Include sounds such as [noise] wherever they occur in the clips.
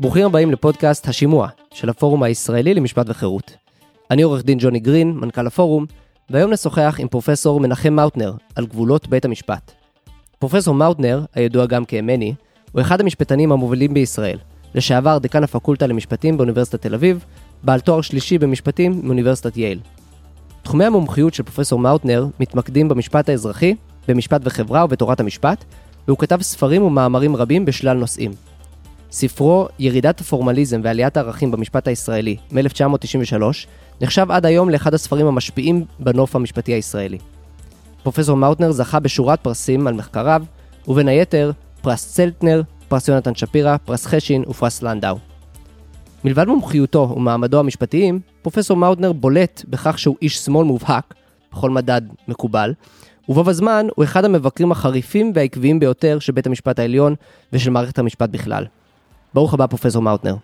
ברוכים הבאים לפודקאסט השימוע של הפורום הישראלי למשפט וחירות. אני עורך דין ג'וני גרין, מנכ"ל הפורום, והיום נשוחח עם פרופסור מנחם מאוטנר על גבולות בית המשפט. פרופסור מאוטנר, הידוע גם כמני, הוא אחד המשפטנים המובילים בישראל, לשעבר דקן הפקולטה למשפטים באוניברסיטת תל אביב, בעל תואר שלישי במשפטים מאוניברסיטת יייל. תחומי המומחיות של פרופסור מאוטנר מתמקדים במשפט האזרחי, במשפט וחברה ובתורת המשפט, והוא כתב ספרים ומאמרים רבים בשלל נושאים. ספרו "ירידת הפורמליזם ועליית הערכים במשפט הישראלי" מ-1993 נחשב עד היום לאחד הספרים המשפיעים בנוף המשפטי הישראלי. פרופסור מאוטנר זכה בשורת פרסים על מחקריו, ובין היתר פרס צלטנר, פרס יונתן שפירא, פרס חשין ופרס לנדאו. מלבד מומחיותו ומעמדו המשפטיים, פרופסור מאוטנר בולט בכך שהוא איש שמאל מובהק, בכל מדד מקובל, ובו בזמן הוא אחד המבקרים החריפים והעקביים ביותר של בית המשפט העליון ושל מערכת המשפט בכלל. ברוך הבא, פרופסור מאוטנר.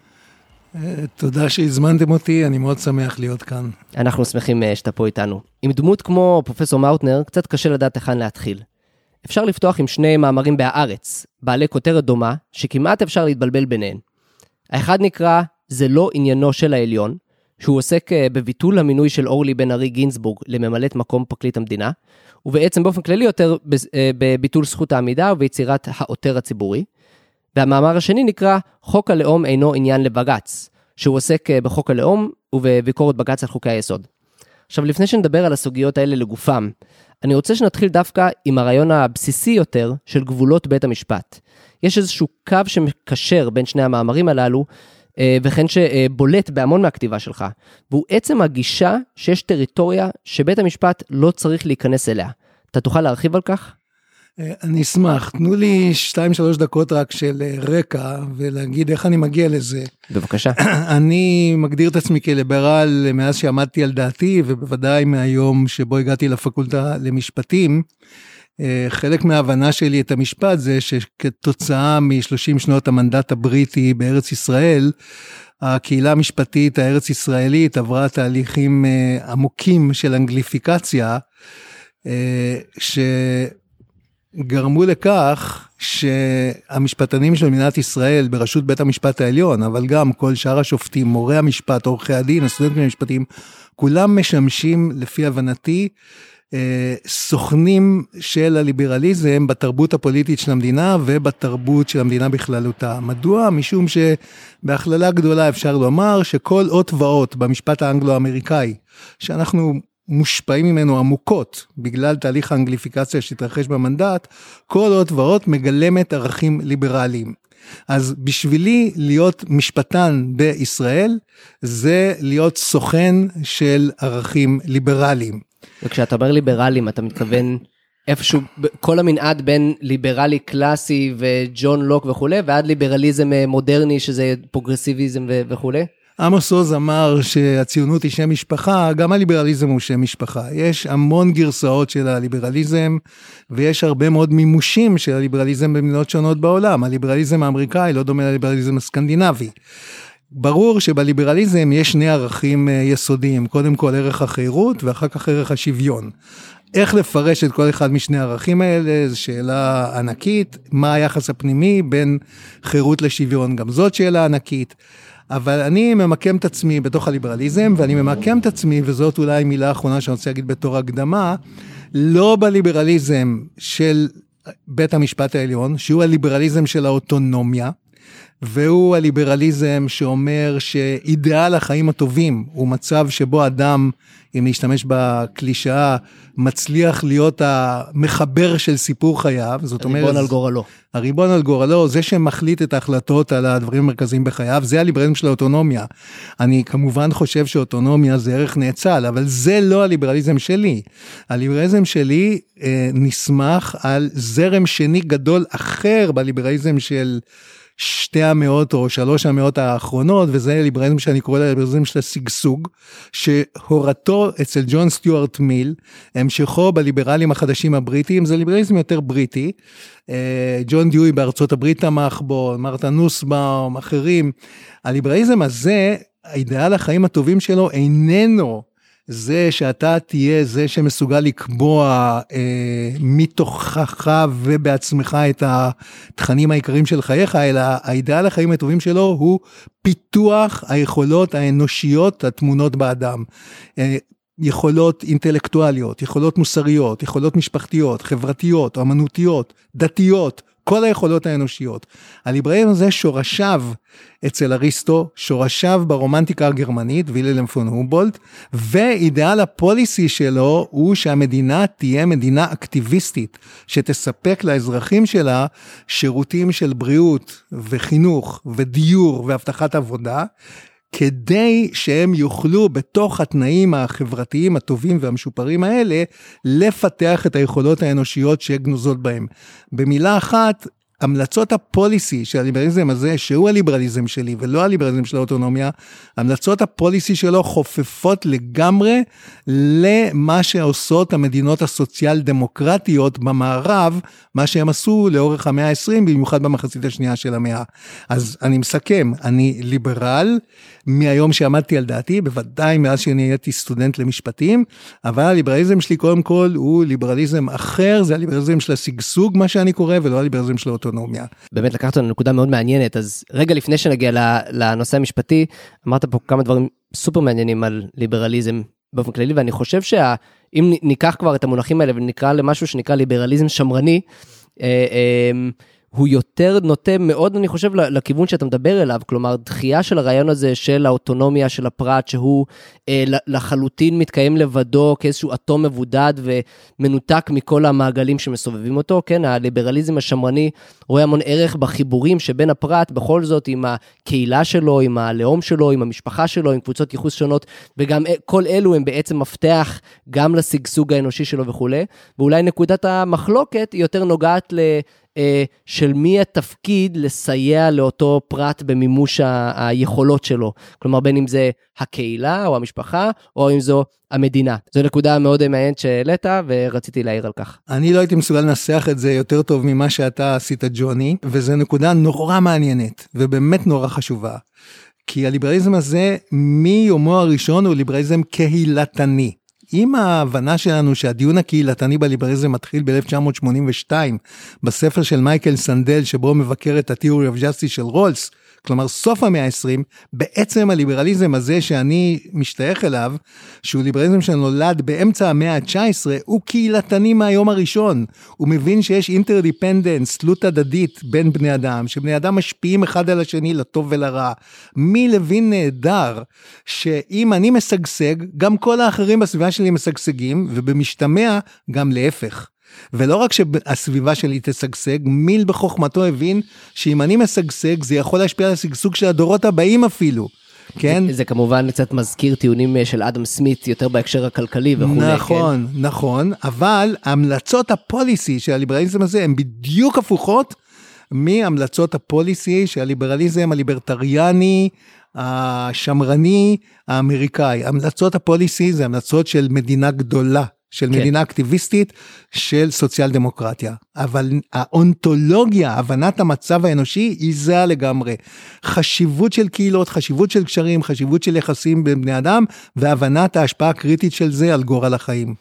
אה, תודה שהזמנתם אותי, אני מאוד שמח להיות כאן. אנחנו שמחים אה, שאתה פה איתנו. עם דמות כמו פרופסור מאוטנר, קצת קשה לדעת היכן להתחיל. אפשר לפתוח עם שני מאמרים בהארץ, בעלי כותרת דומה, שכמעט אפשר להתבלבל ביניהן. האחד נקרא "זה לא עניינו של העליון", שהוא עוסק אה, בביטול המינוי של אורלי בן ארי גינזבורג לממלאת מקום פרקליט המדינה, ובעצם באופן כללי יותר בביטול זכות העמידה וביצירת העותר הציבורי. והמאמר השני נקרא חוק הלאום אינו עניין לבג"ץ, שהוא עוסק אה, בחוק הלאום ובביקורת בג"ץ על חוקי היסוד. עכשיו, לפני שנדבר על הסוגיות האלה לגופם, אני רוצה שנתחיל דווקא עם הרעיון הבסיסי יותר של גבולות בית המשפט. יש איזשהו קו שמקשר בין שני המאמרים הללו, אה, וכן שבולט בהמון מהכתיבה שלך, והוא עצם הגישה שיש טריטוריה שבית המשפט לא צריך להיכנס אליה. אתה תוכל להרחיב על כך? אה, אני אשמח, תנו לי 2-3 דקות רק של אה, רקע ולהגיד איך אני מגיע לזה. בבקשה. [clears throat] אני מגדיר את עצמי כליברל מאז שעמדתי על דעתי ובוודאי מהיום שבו הגעתי לפקולטה למשפטים. אה, חלק מההבנה שלי את המשפט זה שכתוצאה מ-30 שנות המנדט הבריטי בארץ ישראל, הקהילה המשפטית הארץ ישראלית עברה תהליכים עמוקים של אנגליפיקציה, ש... גרמו לכך שהמשפטנים של מדינת ישראל בראשות בית המשפט העליון, אבל גם כל שאר השופטים, מורי המשפט, עורכי הדין, הסטודנטים למשפטים, כולם משמשים, לפי הבנתי, אה, סוכנים של הליברליזם בתרבות הפוליטית של המדינה ובתרבות של המדינה בכללותה. מדוע? משום שבהכללה גדולה אפשר לומר שכל אות ואות במשפט האנגלו-אמריקאי, שאנחנו מושפעים ממנו עמוקות בגלל תהליך האנגליפיקציה שהתרחש במנדט, כל עוד ועוד מגלמת ערכים ליברליים. אז בשבילי להיות משפטן בישראל זה להיות סוכן של ערכים ליברליים. וכשאתה אומר ליברליים אתה מתכוון איפשהו כל המנעד בין ליברלי קלאסי וג'ון לוק וכולי ועד ליברליזם אה, מודרני שזה פרוגרסיביזם וכולי? עמוס עוז אמר שהציונות היא שם משפחה, גם הליברליזם הוא שם משפחה. יש המון גרסאות של הליברליזם, ויש הרבה מאוד מימושים של הליברליזם במדינות שונות בעולם. הליברליזם האמריקאי לא דומה לליברליזם הסקנדינבי. ברור שבליברליזם יש שני ערכים אה, יסודיים, קודם כל ערך החירות ואחר כך ערך השוויון. איך לפרש את כל אחד משני הערכים האלה, זו שאלה ענקית, מה היחס הפנימי בין חירות לשוויון, גם זאת שאלה ענקית. אבל אני ממקם את עצמי בתוך הליברליזם, ואני ממקם את עצמי, וזאת אולי מילה אחרונה שאני רוצה להגיד בתור הקדמה, לא בליברליזם של בית המשפט העליון, שהוא הליברליזם של האוטונומיה, והוא הליברליזם שאומר שאידיאל החיים הטובים הוא מצב שבו אדם, אם נשתמש בקלישאה, מצליח להיות המחבר של סיפור חייו, זאת אומרת... הריבון על גורלו. הריבון על גורלו, זה שמחליט את ההחלטות על הדברים המרכזיים בחייו, זה הליברליזם של האוטונומיה. אני כמובן חושב שאוטונומיה זה ערך נאצל, אבל זה לא הליברליזם שלי. הליברליזם שלי אה, נסמך על זרם שני גדול אחר בליברליזם של... שתי המאות או שלוש המאות האחרונות, וזה ליברליזם שאני קורא לליברליזם של השגשוג, שהורתו אצל ג'ון סטיוארט מיל, המשכו בליברלים החדשים הבריטים, זה ליברליזם יותר בריטי. אה, ג'ון דיואי בארצות הברית תמך בו, מרתה נוסבאום, אחרים. הליברליזם הזה, האידאל החיים הטובים שלו איננו זה שאתה תהיה זה שמסוגל לקבוע אה, מתוכך ובעצמך את התכנים העיקריים של חייך, אלא האידאל החיים הטובים שלו הוא פיתוח היכולות האנושיות הטמונות באדם. אה, יכולות אינטלקטואליות, יכולות מוסריות, יכולות משפחתיות, חברתיות, אמנותיות, דתיות, כל היכולות האנושיות. הליברליזם הזה שורשיו אצל אריסטו, שורשיו ברומנטיקה הגרמנית, ויללם פון הומבולט, ואידאל הפוליסי שלו הוא שהמדינה תהיה מדינה אקטיביסטית, שתספק לאזרחים שלה שירותים של בריאות וחינוך ודיור והבטחת עבודה, כדי שהם יוכלו בתוך התנאים החברתיים הטובים והמשופרים האלה, לפתח את היכולות האנושיות שגנוזות בהם. במילה אחת, המלצות הפוליסי של הליברליזם הזה, שהוא הליברליזם שלי ולא הליברליזם של האוטונומיה, המלצות הפוליסי שלו חופפות לגמרי למה שעושות המדינות הסוציאל דמוקרטיות במערב, מה שהם עשו לאורך המאה ה-20, במיוחד במחצית השנייה של המאה. אז אני מסכם, אני ליברל מהיום שעמדתי על דעתי, בוודאי מאז שאני הייתי סטודנט למשפטים, אבל הליברליזם שלי קודם כל הוא ליברליזם אחר, זה הליברליזם של השגשוג, מה שאני קורא, ולא הליברליזם של האוטונומיה. אוטונומיה. באמת לקחת אותנו לנקודה מאוד מעניינת, אז רגע לפני שנגיע לנושא המשפטי, אמרת פה כמה דברים סופר מעניינים על ליברליזם באופן כללי, ואני חושב שאם ניקח כבר את המונחים האלה ונקרא למשהו שנקרא ליברליזם שמרני, אה, אה, הוא יותר נוטה מאוד, אני חושב, לכיוון שאתה מדבר אליו, כלומר, דחייה של הרעיון הזה של האוטונומיה של הפרט, שהוא אה, לחלוטין מתקיים לבדו כאיזשהו אטום מבודד ומנותק מכל המעגלים שמסובבים אותו, כן, הליברליזם השמרני רואה המון ערך בחיבורים שבין הפרט, בכל זאת, עם הקהילה שלו, עם הלאום שלו, עם המשפחה שלו, עם קבוצות ייחוס שונות, וגם אה, כל אלו הם בעצם מפתח גם לשגשוג האנושי שלו וכולי, ואולי נקודת המחלוקת היא יותר נוגעת ל... אה, של מי התפקיד לסייע לאותו פרט במימוש ה- היכולות שלו. כלומר, בין אם זה הקהילה או המשפחה, או אם זו המדינה. זו נקודה מאוד מעניינת שהעלית, ורציתי להעיר על כך. אני לא הייתי מסוגל לנסח את זה יותר טוב ממה שאתה עשית, ג'וני, וזו נקודה נורא מעניינת, ובאמת נורא חשובה. כי הליברליזם הזה, מיומו הראשון הוא ליברליזם קהילתני. עם ההבנה שלנו שהדיון הקהילתני בליברליזם מתחיל ב-1982 בספר של מייקל סנדל שבו מבקר את ה-Theory of Justice של רולס, כלומר סוף המאה ה-20, בעצם הליברליזם הזה שאני משתייך אליו, שהוא ליברליזם שנולד באמצע המאה ה-19, הוא קהילתני מהיום הראשון. הוא מבין שיש interdependence, תלות הדדית בין בני אדם, שבני אדם משפיעים אחד על השני לטוב ולרע. מי לוין נהדר, שאם אני משגשג, גם כל האחרים בסביבה שלי משגשגים, ובמשתמע גם להפך. ולא רק שהסביבה שלי תשגשג, מיל בחוכמתו הבין שאם אני משגשג זה יכול להשפיע על השגשוג של הדורות הבאים אפילו. כן? זה, זה כמובן קצת מזכיר טיעונים אה, של אדם סמית יותר בהקשר הכלכלי וכולי, נכון, כן? נכון, אבל המלצות הפוליסי של הליברליזם הזה הן בדיוק הפוכות מהמלצות הפוליסי של הליברליזם הליברטריאני, השמרני, האמריקאי. המלצות הפוליסי זה המלצות של מדינה גדולה, של כן. מדינה אקטיביסטית של סוציאל דמוקרטיה. אבל האונתולוגיה, הבנת המצב האנושי, היא זהה לגמרי. חשיבות של קהילות, חשיבות של קשרים, חשיבות של יחסים בין בני אדם, והבנת ההשפעה הקריטית של זה על גורל החיים.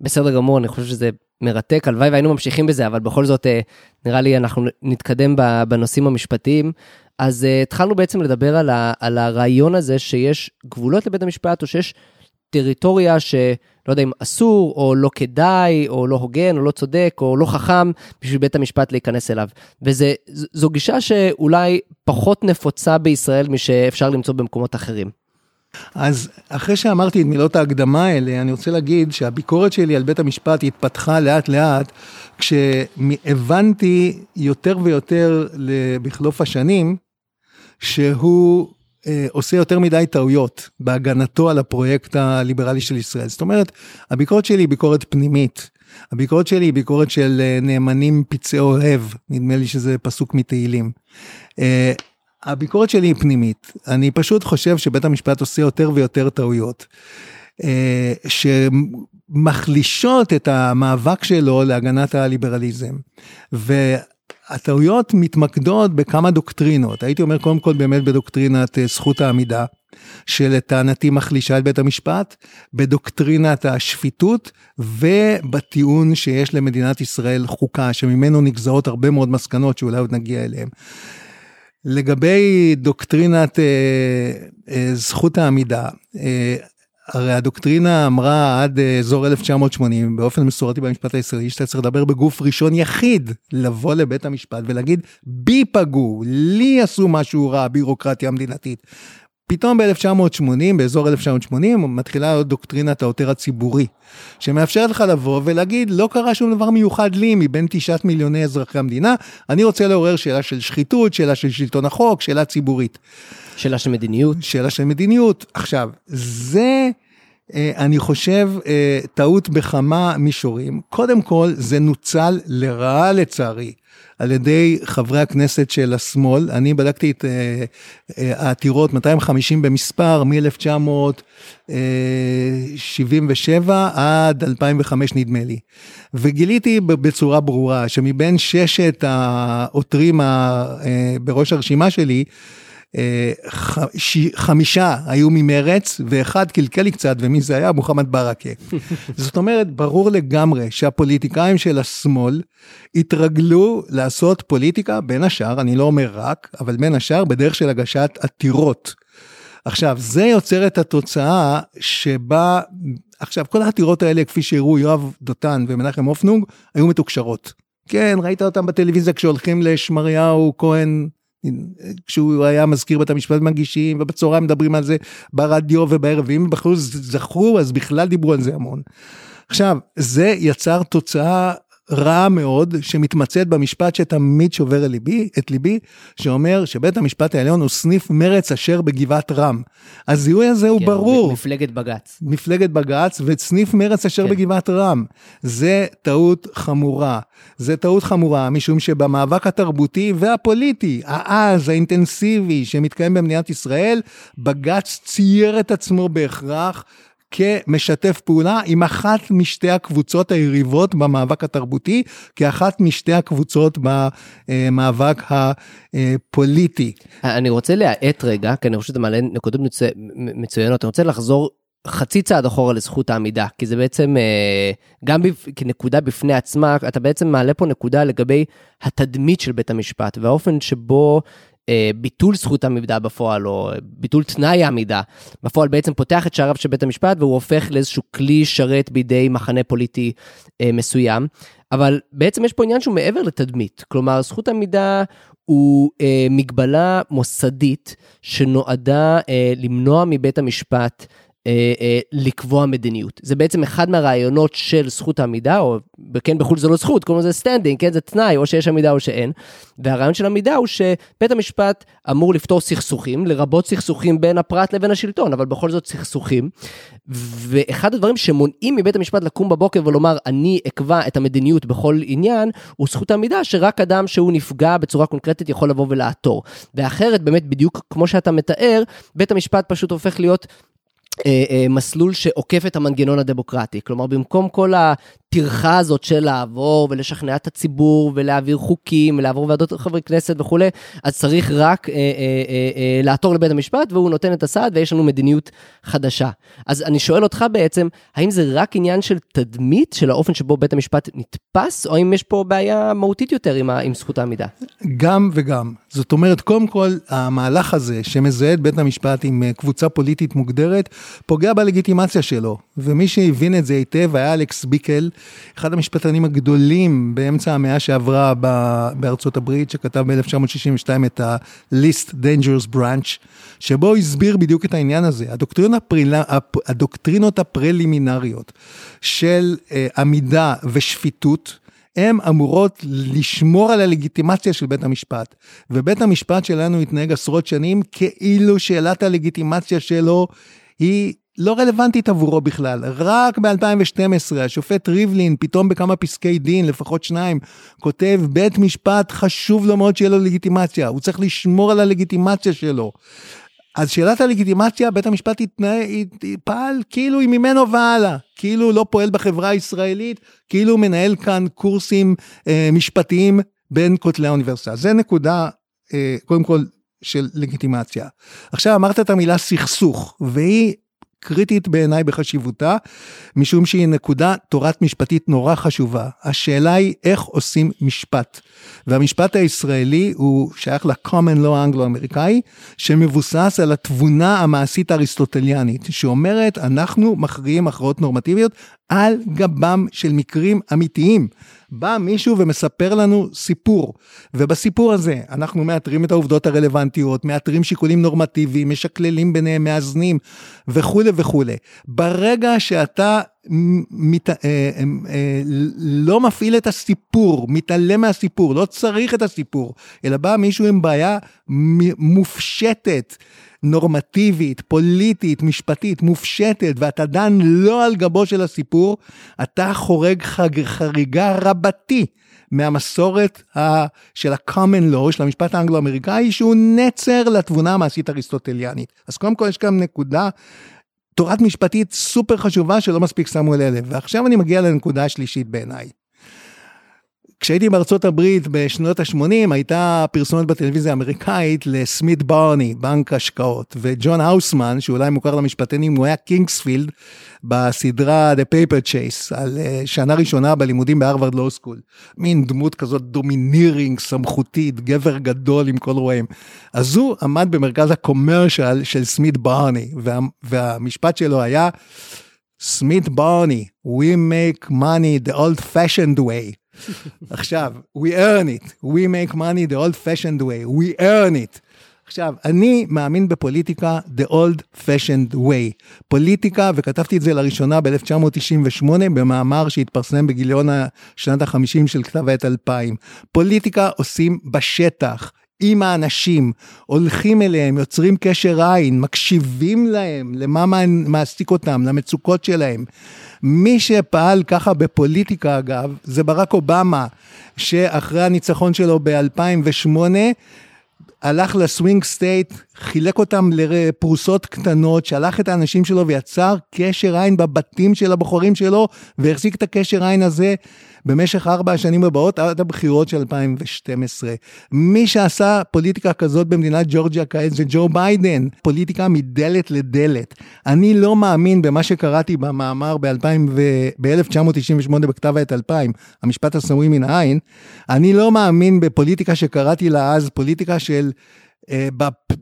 בסדר גמור, אני חושב שזה מרתק, הלוואי והיינו ממשיכים בזה, אבל בכל זאת, אה, נראה לי אנחנו נתקדם בנושאים המשפטיים. אז uh, התחלנו בעצם לדבר על, ה, על הרעיון הזה שיש גבולות לבית המשפט, או שיש טריטוריה שלא יודע אם אסור, או לא כדאי, או לא הוגן, או לא צודק, או לא חכם, בשביל בית המשפט להיכנס אליו. וזו גישה שאולי פחות נפוצה בישראל משאפשר למצוא במקומות אחרים. אז אחרי שאמרתי את מילות ההקדמה האלה, אני רוצה להגיד שהביקורת שלי על בית המשפט התפתחה לאט לאט, כשהבנתי יותר ויותר בחלוף השנים, שהוא עושה יותר מדי טעויות בהגנתו על הפרויקט הליברלי של ישראל. זאת אומרת, הביקורת שלי היא ביקורת פנימית. הביקורת שלי היא ביקורת של אה, נאמנים פצעי אוהב, נדמה לי שזה פסוק מתהילים. אה, הביקורת שלי היא פנימית, אני פשוט חושב שבית המשפט עושה יותר ויותר טעויות. שמחלישות את המאבק שלו להגנת הליברליזם. הטעויות מתמקדות בכמה דוקטרינות, הייתי אומר קודם כל באמת בדוקטרינת זכות העמידה, שלטענתי מחלישה את בית המשפט, בדוקטרינת השפיטות ובטיעון שיש למדינת ישראל חוקה, שממנו נגזרות הרבה מאוד מסקנות שאולי עוד נגיע אליהן. לגבי דוקטרינת אה, אה, זכות העמידה, אה, הרי הדוקטרינה אמרה עד אזור 1980 באופן מסורתי במשפט הישראלי שאתה צריך לדבר בגוף ראשון יחיד, לבוא לבית המשפט ולהגיד בי פגעו, לי עשו משהו רע, הבירוקרטיה המדינתית. פתאום ב-1980, באזור 1980, מתחילה דוקטרינת העותר הציבורי, שמאפשרת לך לבוא ולהגיד, לא קרה שום דבר מיוחד לי מבין תשעת מיליוני אזרחי המדינה, אני רוצה לעורר שאלה של שחיתות, שאלה של שלטון החוק, שאלה ציבורית. שאלה של מדיניות. שאלה של מדיניות. עכשיו, זה... אה, אני חושב אה, טעות בכמה מישורים. קודם כל, זה נוצל לרעה לצערי. על ידי חברי הכנסת של השמאל. אני בדקתי את uh, uh, העתירות, 250 במספר, מ-1977 עד 2005 נדמה לי. וגיליתי בצורה ברורה שמבין ששת העותרים uh, בראש הרשימה שלי, אה, חמישה היו ממרץ ואחד קלקל לי קצת ומי זה היה? מוחמד ברכה. [laughs] זאת אומרת, ברור לגמרי שהפוליטיקאים של השמאל התרגלו לעשות פוליטיקה בין השאר, אני לא אומר רק, אבל בין השאר בדרך של הגשת עתירות. עכשיו, זה יוצר את התוצאה שבה, עכשיו, כל העתירות האלה, כפי שהראו יואב דותן ומנחם הופנונג, היו מתוקשרות. כן, ראית אותם בטלוויזיה כשהולכים לשמריהו כהן כשהוא היה מזכיר בית המשפט מגישים ובצהריים מדברים על זה ברדיו ובערב ואם בחרו זכרו אז בכלל דיברו על זה המון. עכשיו זה יצר תוצאה רעה מאוד שמתמצאת במשפט שתמיד שובר את ליבי, את ליבי, שאומר שבית המשפט העליון הוא סניף מרץ אשר בגבעת רם. הזיהוי הזה הוא כן, ברור. מפלגת בג"ץ. מפלגת בג"ץ וסניף מרץ אשר כן. בגבעת רם. זה טעות חמורה. זה טעות חמורה משום שבמאבק התרבותי והפוליטי, העז, האינטנסיבי שמתקיים במדינת ישראל, בג"ץ צייר את עצמו בהכרח. כמשתף פעולה עם אחת משתי הקבוצות היריבות במאבק התרבותי, כאחת משתי הקבוצות במאבק הפוליטי. אני רוצה להאט רגע, כי אני חושב שאתה מעלה נקודות מצו... מצוינות, אני רוצה לחזור חצי צעד אחורה לזכות העמידה, כי זה בעצם, אה, גם כנקודה בפני עצמה, אתה בעצם מעלה פה נקודה לגבי התדמית של בית המשפט, והאופן שבו ביטול זכות העמידה בפועל, או ביטול תנאי העמידה, בפועל בעצם פותח את שעריו של בית המשפט והוא הופך לאיזשהו כלי שרת בידי מחנה פוליטי אה, מסוים. אבל בעצם יש פה עניין שהוא מעבר לתדמית, כלומר זכות עמידה הוא אה, מגבלה מוסדית שנועדה אה, למנוע מבית המשפט אה, אה, לקבוע מדיניות. זה בעצם אחד מהרעיונות של זכות העמידה, או כן, בחו"ל זה לא זכות, קוראים לזה standing, כן, זה תנאי, או שיש עמידה או שאין. והרעיון של עמידה הוא שבית המשפט אמור לפתור סכסוכים, לרבות סכסוכים בין הפרט לבין השלטון, אבל בכל זאת סכסוכים. ואחד הדברים שמונעים מבית המשפט לקום בבוקר ולומר, אני אקבע את המדיניות בכל עניין, הוא זכות העמידה שרק אדם שהוא נפגע בצורה קונקרטית יכול לבוא ולעתור. ואחרת, באמת, בדיוק כמו שאתה מתאר, בית המשפט פשוט הופך להיות מסלול שעוקף את המנגנון הדמוקרטי. כלומר, במקום כל הטרחה הזאת של לעבור ולשכנע את הציבור ולהעביר חוקים ולעבור ועדות חברי כנסת וכולי, אז צריך רק אה, אה, אה, אה, לעתור לבית המשפט והוא נותן את הסעד ויש לנו מדיניות חדשה. אז אני שואל אותך בעצם, האם זה רק עניין של תדמית, של האופן שבו בית המשפט נתפס, או האם יש פה בעיה מהותית יותר עם, עם זכות העמידה? גם וגם. זאת אומרת, קודם כל, המהלך הזה שמזהה את בית המשפט עם אה, קבוצה פוליטית מוגדרת, פוגע בלגיטימציה שלו. ומי שהבין את זה היטב היה אלכס ביקל, אחד המשפטנים הגדולים באמצע המאה שעברה בארצות הברית, שכתב ב-1962 את ה-List Dangerous Branch, שבו הוא הסביר בדיוק את העניין הזה. הדוקטרינות, הפרילה, הדוקטרינות הפרלימינריות של אה, עמידה ושפיטות, הן אמורות לשמור על הלגיטימציה של בית המשפט. ובית המשפט שלנו התנהג עשרות שנים כאילו שאלת הלגיטימציה שלו היא לא רלוונטית עבורו בכלל. רק ב-2012 השופט ריבלין, פתאום בכמה פסקי דין, לפחות שניים, כותב, בית משפט חשוב לו מאוד שיהיה לו לגיטימציה, הוא צריך לשמור על הלגיטימציה שלו. אז שאלת הלגיטימציה, בית המשפט התנהל, פעל כאילו היא ממנו והלאה, כאילו הוא לא פועל בחברה הישראלית, כאילו הוא מנהל כאן קורסים אה, משפטיים בין כותלי האוניברסיטה. זה נקודה, אה, קודם כל, של לגיטימציה. עכשיו אמרת את המילה סכסוך, והיא קריטית בעיניי בחשיבותה, משום שהיא נקודה תורת משפטית נורא חשובה. השאלה היא איך עושים משפט. והמשפט הישראלי הוא שייך ל-common law האנגלו-אמריקאי, שמבוסס על התבונה המעשית האריסטוטליאנית, שאומרת אנחנו מכריעים הכרעות נורמטיביות על גבם של מקרים אמיתיים. בא מישהו ומספר לנו סיפור, ובסיפור הזה אנחנו מאתרים את העובדות הרלוונטיות, מאתרים שיקולים נורמטיביים, משקללים ביניהם, מאזנים וכולי וכולי. ברגע שאתה מת, אה, אה, אה, לא מפעיל את הסיפור, מתעלם מהסיפור, לא צריך את הסיפור, אלא בא מישהו עם בעיה מופשטת. נורמטיבית, פוליטית, משפטית, מופשטת, ואתה דן לא על גבו של הסיפור, אתה חורג, חג, חריגה רבתי מהמסורת ה, של ה-common law, של המשפט האנגלו-אמריקאי, שהוא נצר לתבונה המעשית האריסטוטליאנית. אז קודם כל יש כאן נקודה תורת משפטית סופר חשובה שלא מספיק שמו אל אלה. ועכשיו אני מגיע לנקודה השלישית בעיניי. כשהייתי בארצות הברית בשנות ה-80 הייתה פרסומת בטלוויזיה האמריקאית לסמית ברני, בנק השקעות, וג'ון האוסמן, שאולי מוכר למשפטנים, הוא היה קינגספילד בסדרה The Paper Chase, על אה, שנה ראשונה בלימודים ב-Harvard Law School. מין דמות כזאת domineering, סמכותית, גבר גדול עם קול רועם. אז הוא עמד במרכז ה-commercial של סמית ברני, וה, והמשפט שלו היה, סמית ברני, we make money the old fashioned way. עכשיו, we earn it, we make money the old fashioned way, we earn it. עכשיו, אני מאמין בפוליטיקה the old fashioned way. פוליטיקה, וכתבתי את זה לראשונה ב-1998 במאמר שהתפרסם בגיליון שנת ה-50 של כתב העת 2000. פוליטיקה עושים בשטח. עם האנשים, הולכים אליהם, יוצרים קשר עין, מקשיבים להם, למה שמעסיק אותם, למצוקות שלהם. מי שפעל ככה בפוליטיקה אגב, זה ברק אובמה, שאחרי הניצחון שלו ב-2008, הלך ל-swing state, חילק אותם לפרוסות קטנות, שלח את האנשים שלו ויצר קשר עין בבתים של הבוחרים שלו, והחזיק את הקשר עין הזה במשך ארבע השנים הבאות עד הבחירות של 2012. מי שעשה פוליטיקה כזאת במדינת ג'ורג'יה כעת זה ג'ו ביידן, פוליטיקה מדלת לדלת. אני לא מאמין במה שקראתי במאמר ב-1998 בכתב העת 2000, המשפט הסמוי מן העין, אני לא מאמין בפוליטיקה שקראתי לה אז, פוליטיקה של... אה,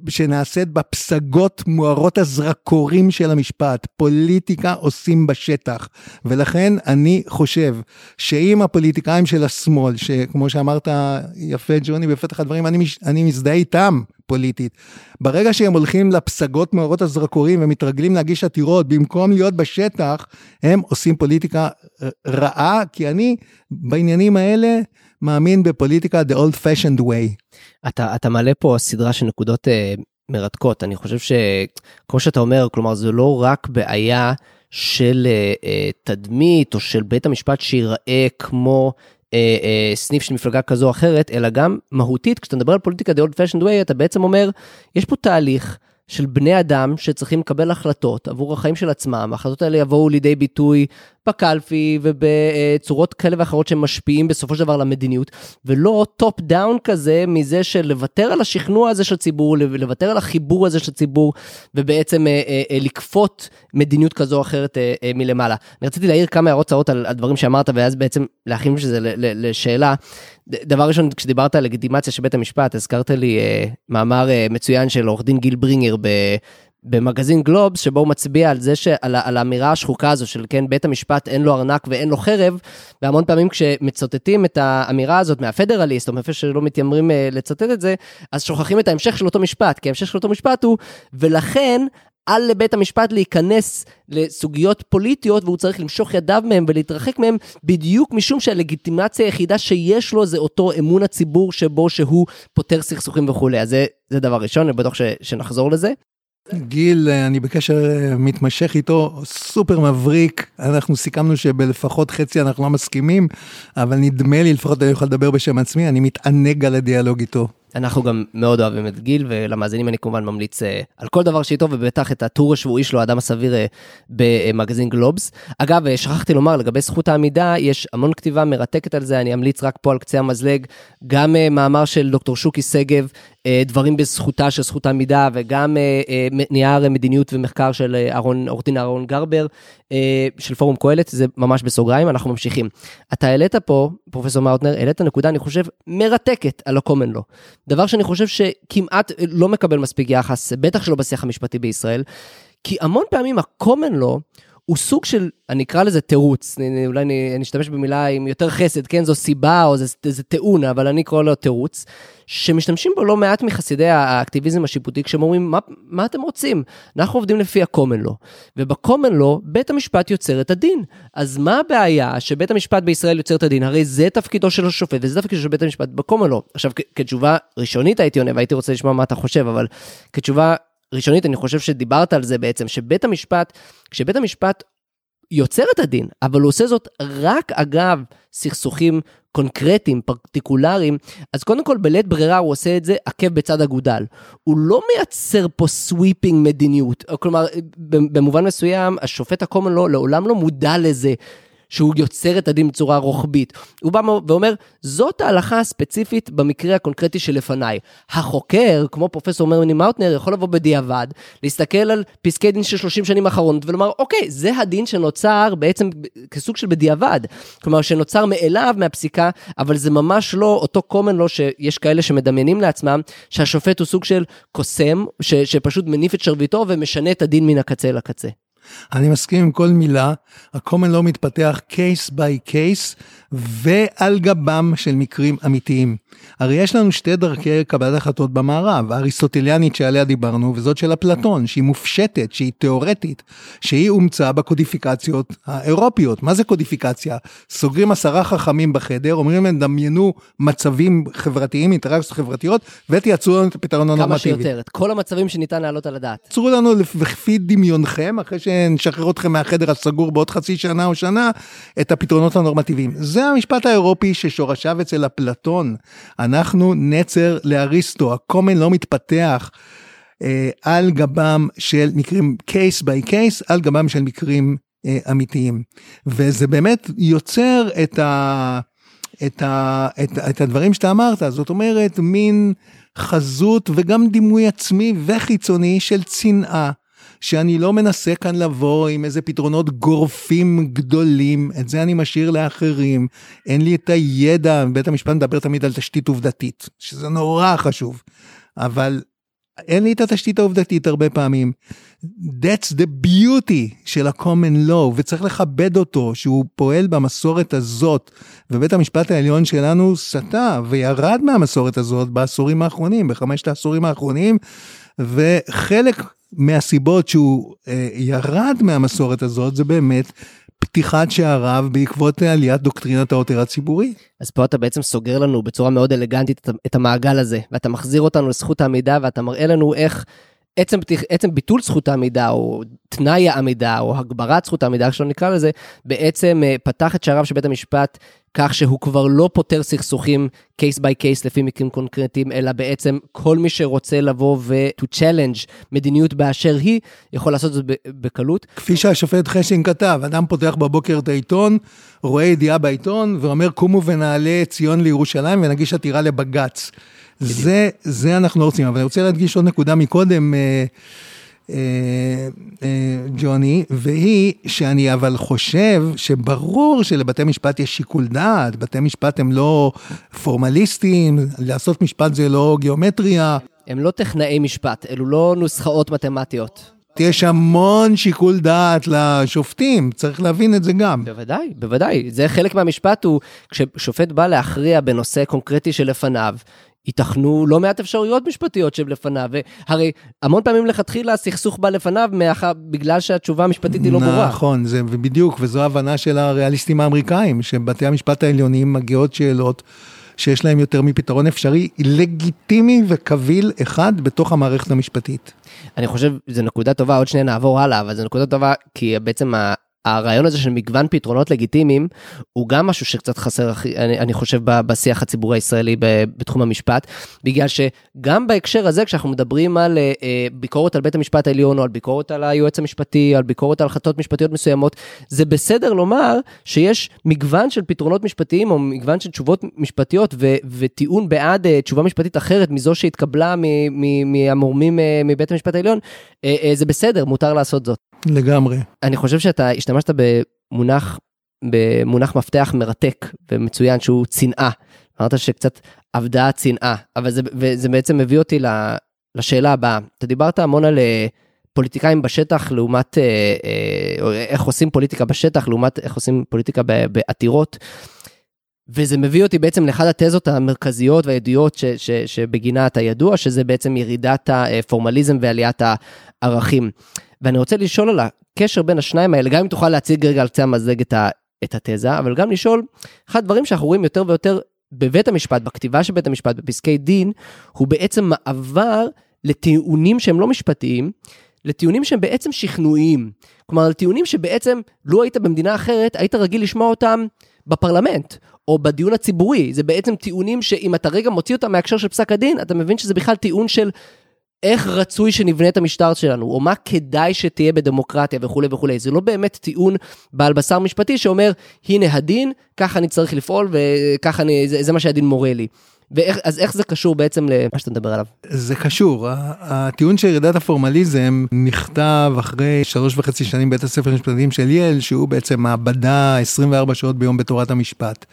שנעשית בפסגות מוארות הזרקורים של המשפט. פוליטיקה עושים בשטח. ולכן אני חושב שאם הפוליטיקאים של השמאל, שכמו שאמרת יפה ג'וני בפתח הדברים, אני, אני מזדהה איתם פוליטית. ברגע שהם הולכים לפסגות מוארות הזרקורים ומתרגלים להגיש עתירות, במקום להיות בשטח, הם עושים פוליטיקה אה, רעה, כי אני בעניינים האלה מאמין בפוליטיקה the old fashioned way. אתה, אתה מעלה פה סדרה של נקודות uh, מרתקות, אני חושב שכמו שאתה אומר, כלומר זה לא רק בעיה של אה, אה, תדמית או של בית המשפט שיראה כמו אה, אה, סניף של מפלגה כזו או אחרת, אלא גם מהותית, כשאתה מדבר על פוליטיקה the old fashioned way, אתה בעצם אומר, יש פה תהליך. של בני אדם שצריכים לקבל החלטות עבור החיים של עצמם, ההחלטות האלה יבואו לידי ביטוי בקלפי ובצורות כאלה ואחרות שמשפיעים בסופו של דבר למדיניות, ולא top down כזה מזה של לוותר על השכנוע הזה של הציבור, לוותר על החיבור הזה של הציבור, ובעצם אה, אה, אה, לכפות מדיניות כזו או אחרת מלמעלה. אני רציתי להעיר כמה הערות צרות על, על דברים שאמרת, ואז בעצם להכין שזה לשאלה. דבר ראשון, כשדיברת על לגיטימציה של בית המשפט, הזכרת לי מאמר מצוין של עורך דין גיל ברינגר ב... במגזין גלובס, שבו הוא מצביע על זה, שעל על האמירה השחוקה הזו של כן, בית המשפט אין לו ארנק ואין לו חרב, והמון פעמים כשמצטטים את האמירה הזאת מהפדרליסט, או מאיפה שלא מתיימרים uh, לצטט את זה, אז שוכחים את ההמשך של אותו משפט, כי ההמשך של אותו משפט הוא, ולכן אל לבית המשפט להיכנס לסוגיות פוליטיות והוא צריך למשוך ידיו מהם ולהתרחק מהם בדיוק משום שהלגיטימציה היחידה שיש לו זה אותו אמון הציבור שבו שהוא פותר סכסוכים וכולי. אז זה, זה דבר ראשון, אני בטוח ש, שנחזור לזה. גיל, אני בקשר מתמשך איתו, סופר מבריק, אנחנו סיכמנו שבלפחות חצי אנחנו לא מסכימים, אבל נדמה לי, לפחות אני יכול לדבר בשם עצמי, אני מתענג על הדיאלוג איתו. אנחנו גם מאוד אוהבים את גיל, ולמאזינים אני כמובן ממליץ uh, על כל דבר שאיתו, ובטח את הטור השבועי שלו, האדם הסביר, uh, במגזין גלובס. אגב, uh, שכחתי לומר, לגבי זכות העמידה, יש המון כתיבה מרתקת על זה, אני אמליץ רק פה על קצה המזלג, גם מאמר של דוקטור שוקי שגב, דברים בזכותה של זכות העמידה, וגם נייר מדיניות ומחקר של אהרון, עורך דין אהרון גרבר, של פורום קהלת, זה ממש בסוגריים, אנחנו ממשיכים. אתה העלית פה, פרופסור מאוטנר, העלית נקודה, אני חושב, מרתקת על. דבר שאני חושב שכמעט לא מקבל מספיק יחס, בטח שלא בשיח המשפטי בישראל, כי המון פעמים ה-common law הוא סוג של, אני אקרא לזה תירוץ, אולי אני, אשתמש במילה עם יותר חסד, כן, זו סיבה או זה, זה טיעון, אבל אני אקרא לו תירוץ, שמשתמשים בו לא מעט מחסידי האקטיביזם השיפוטי, כשהם אומרים, מה, מה אתם רוצים? אנחנו עובדים לפי ה-common law, וב-common law, בית המשפט יוצר את הדין. אז מה הבעיה שבית המשפט בישראל יוצר את הדין? הרי זה תפקידו של השופט, וזה תפקידו של בית המשפט ב-common law. עכשיו, כתשובה ראשונית הייתי עונה, והייתי רוצה לשמוע מה אתה חושב, אבל כתשובה ראשונית, אני חושב שדיברת על זה בעצם, שבית המשפט, כשבית המשפט יוצר את הדין, אבל הוא עושה זאת רק אגב סכסוכים קונקרטיים, פרטיקולריים, אז קודם כל בלית ברירה הוא עושה את זה עקב בצד אגודל. הוא לא מייצר פה sweeping מדיניות, כלומר, במובן מסוים, השופט ה-common law, לעולם לא מודע לזה שהוא יוצר את הדין בצורה רוחבית. הוא בא ואומר, זאת ההלכה הספציפית במקרה הקונקרטי שלפניי. החוקר, כמו פרופסור מר מני מאוטנר, יכול לבוא בדיעבד, להסתכל על פסקי דין של 30 שנים אחרונות ולומר, אוקיי, זה הדין שנוצר בעצם כסוג של בדיעבד. כלומר, שנוצר מאליו מהפסיקה, אבל זה ממש לא אותו common law שיש כאלה שמדמיינים לעצמם, שהשופט הוא סוג של קוסם, ש, שפשוט מניף את שרביטו ומשנה את הדין מן הקצה לקצה. אני מסכים עם כל מילה, ה-common לא מתפתח case by case ועל גבם של מקרים אמיתיים. הרי יש לנו שתי דרכי קבלת החלטות במערב, האריסטוטליאנית שעליה דיברנו, וזאת של אפלטון, שהיא מופשטת, שהיא תיאורטית, שהיא אומצה בקודיפיקציות האירופיות. מה זה קודיפיקציה? סוגרים עשרה חכמים בחדר, אומרים להם, דמיינו מצבים חברתיים, אינטראקציות חברתיות, ותייצרו לנו את הפתרון הנורמטיבי. כמה שיותר, את כל המצבים שניתן להעלות על הדעת. תייצרו לנו לפי דמיונכם, אחרי שנשחרר אתכם מהחדר הסגור בעוד חצי שנה או שנה, את הפתרונות הנורמטיביים. זה המשפט האירופי ששורשיו אצל אפלטון. אנחנו נצר לאריסטו, הקומן לא מתפתח אה, על גבם של מקרים קייס ביי קייס, על גבם של מקרים אה, אמיתיים. וזה באמת יוצר את, ה, את, ה, את, את הדברים שאתה אמרת, זאת אומרת, מין חזות וגם דימוי עצמי וחיצוני של צנעה. שאני לא מנסה כאן לבוא עם איזה פתרונות גורפים גדולים, את זה אני משאיר לאחרים. אין לי את הידע, בית המשפט מדבר תמיד על תשתית עובדתית, שזה נורא חשוב, אבל אין לי את התשתית העובדתית הרבה פעמים. That's the beauty של ה-common law, וצריך לכבד אותו, שהוא פועל במסורת הזאת, ובית המשפט העליון שלנו סטה וירד מהמסורת הזאת בעשורים האחרונים, בחמשת העשורים האחרונים, וחלק מהסיבות שהוא אה, ירד מהמסורת הזאת זה באמת פתיחת שעריו בעקבות עליית דוקטרינת העותר הציבורי. אז פה אתה בעצם סוגר לנו בצורה מאוד אלגנטית את המעגל הזה, ואתה מחזיר אותנו לזכות העמידה ואתה מראה לנו איך עצם, עצם ביטול זכות העמידה, או תנאי העמידה, או הגברת זכות העמידה, איך שלא נקרא לזה, בעצם אה, פתח את שעריו של בית המשפט כך שהוא כבר לא פותר סכסוכים case by case לפי מקרים קונקרטיים, אלא בעצם כל מי שרוצה לבוא ו-to challenge מדיניות באשר היא, יכול לעשות זאת בקלות. כפי שהשופט חשין כתב, אדם פותח בבוקר את העיתון, רואה ידיעה בעיתון, ואומר קומו ונעלה ציון לירושלים ונגיש עתירה לבג"ץ. זה, זה אנחנו לא רוצים, אבל אני רוצה להדגיש עוד נקודה מקודם, אה, ג'וני, והיא שאני אבל חושב שברור שלבתי משפט יש שיקול דעת, בתי משפט הם לא פורמליסטיים, לעשות משפט זה לא גיאומטריה. הם לא טכנאי משפט, אלו לא נוסחאות מתמטיות. יש המון שיקול דעת לשופטים, צריך להבין את זה גם. בוודאי, בוודאי. זה חלק מהמשפט הוא, כששופט בא להכריע בנושא קונקרטי שלפניו, ייתכנו לא מעט אפשרויות משפטיות שבלפניו, והרי המון פעמים לכתחילה הסכסוך בא לפניו מאחר, בגלל שהתשובה המשפטית היא לא ברורה. נכון, זה בדיוק, וזו הבנה של הריאליסטים האמריקאים, שבתי המשפט העליונים מגיעות שאלות שיש להם יותר מפתרון אפשרי, לגיטימי וקביל אחד בתוך המערכת המשפטית. אני חושב, זו נקודה טובה, עוד שנייה נעבור הלאה, אבל זו נקודה טובה, כי בעצם הרעיון הזה של מגוון פתרונות לגיטימיים הוא גם משהו שקצת חסר אני, אני חושב בשיח הציבורי הישראלי בתחום המשפט בגלל שגם בהקשר הזה כשאנחנו מדברים על אה, אה, ביקורת על בית המשפט העליון או על ביקורת על היועץ המשפטי על ביקורת על החלטות משפטיות מסוימות זה בסדר לומר שיש מגוון של פתרונות משפטיים או מגוון של תשובות משפטיות ו, וטיעון בעד אה, תשובה משפטית אחרת מזו שהתקבלה מהמורמים מבית המשפט העליון זה בסדר מותר לעשות זאת. לגמרי. אני חושב שאתה השתמשת במונח, במונח מפתח מרתק ומצוין שהוא צנעה. אמרת שקצת אבדה הצנעה, אבל זה, וזה בעצם מביא אותי לשאלה הבאה. אתה דיברת המון על אה, פוליטיקאים בשטח לעומת, אה, אה, איך עושים פוליטיקה בשטח לעומת איך עושים פוליטיקה בעתירות. וזה מביא אותי בעצם לאחד התזות המרכזיות והידועות שבגינה אתה ידוע, שזה בעצם ירידת הפורמליזם ועליית הערכים. ואני רוצה לשאול על הקשר בין השניים האלה, גם אם תוכל להציג רגע על קצה המזלג את, את התזה, אבל גם לשאול, אחד הדברים שאנחנו רואים יותר ויותר בבית המשפט, בכתיבה של בית המשפט, בפסקי דין, הוא בעצם מעבר לטיעונים שהם לא משפטיים, לטיעונים שהם בעצם שכנועיים. כלומר, לטיעונים שבעצם, לו היית במדינה אחרת, היית רגיל לשמוע אותם בפרלמנט, או בדיון הציבורי. זה בעצם טיעונים שאם אתה רגע מוציא אותם מההקשר של פסק הדין, אתה מבין שזה בכלל טיעון של איך רצוי שנבנה את המשטר שלנו, או מה כדאי שתהיה בדמוקרטיה וכולי וכולי. זה לא באמת טיעון בעל בשר משפטי שאומר, הנה הדין, ככה אני צריך לפעול וככה אני, זה, זה מה שהדין מורה לי. ואיך, אז איך זה קשור בעצם למה שאתה מדבר עליו? זה קשור, הטיעון של ירידת הפורמליזם נכתב אחרי שלוש וחצי שנים בית הספר למשפטים של יעל, שהוא בעצם מעבדה 24 שעות ביום בתורת המשפט.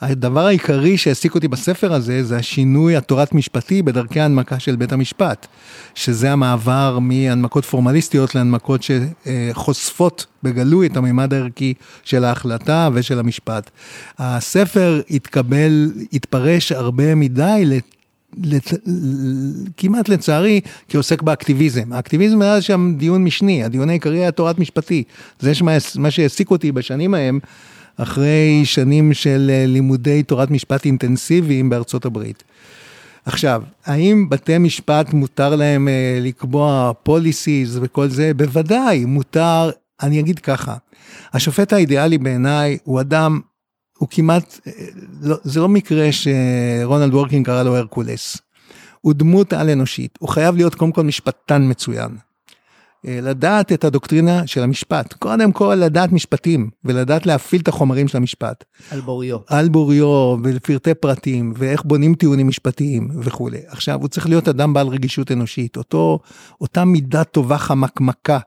הדבר העיקרי שהעסיק אותי בספר הזה, זה השינוי התורת משפטי בדרכי ההנמקה של בית המשפט, שזה המעבר מהנמקות פורמליסטיות להנמקות שחושפות בגלוי את הממד הערכי של ההחלטה ושל המשפט. הספר התקבל, התפרש הרבה מדי לת... כמעט לצערי, כעוסק באקטיביזם. האקטיביזם היה שם דיון משני, הדיון העיקרי היה תורת משפטי. זה שמה, מה שהעסיק אותי בשנים ההם, אחרי שנים של אה, לימודי תורת משפט אינטנסיביים בארצות הברית. עכשיו, האם בתי משפט מותר להם אה, לקבוע policies וכל זה? בוודאי, מותר אני אגיד ככה, השופט האידיאלי בעיניי הוא אדם, הוא כמעט, לא, זה לא מקרה שרונלד וורקין קרא לו הרקולס. הוא דמות על אנושית, הוא חייב להיות קודם כל משפטן מצוין. אה, לדעת את הדוקטרינה של המשפט, קודם כל לדעת משפטים ולדעת להפעיל את החומרים של המשפט. על בוריו. על בוריו ולפרטי פרטים ואיך בונים טיעונים משפטיים וכולי. עכשיו הוא צריך להיות אדם בעל רגישות אנושית, אותו, אותה מידה טובה חמקמקה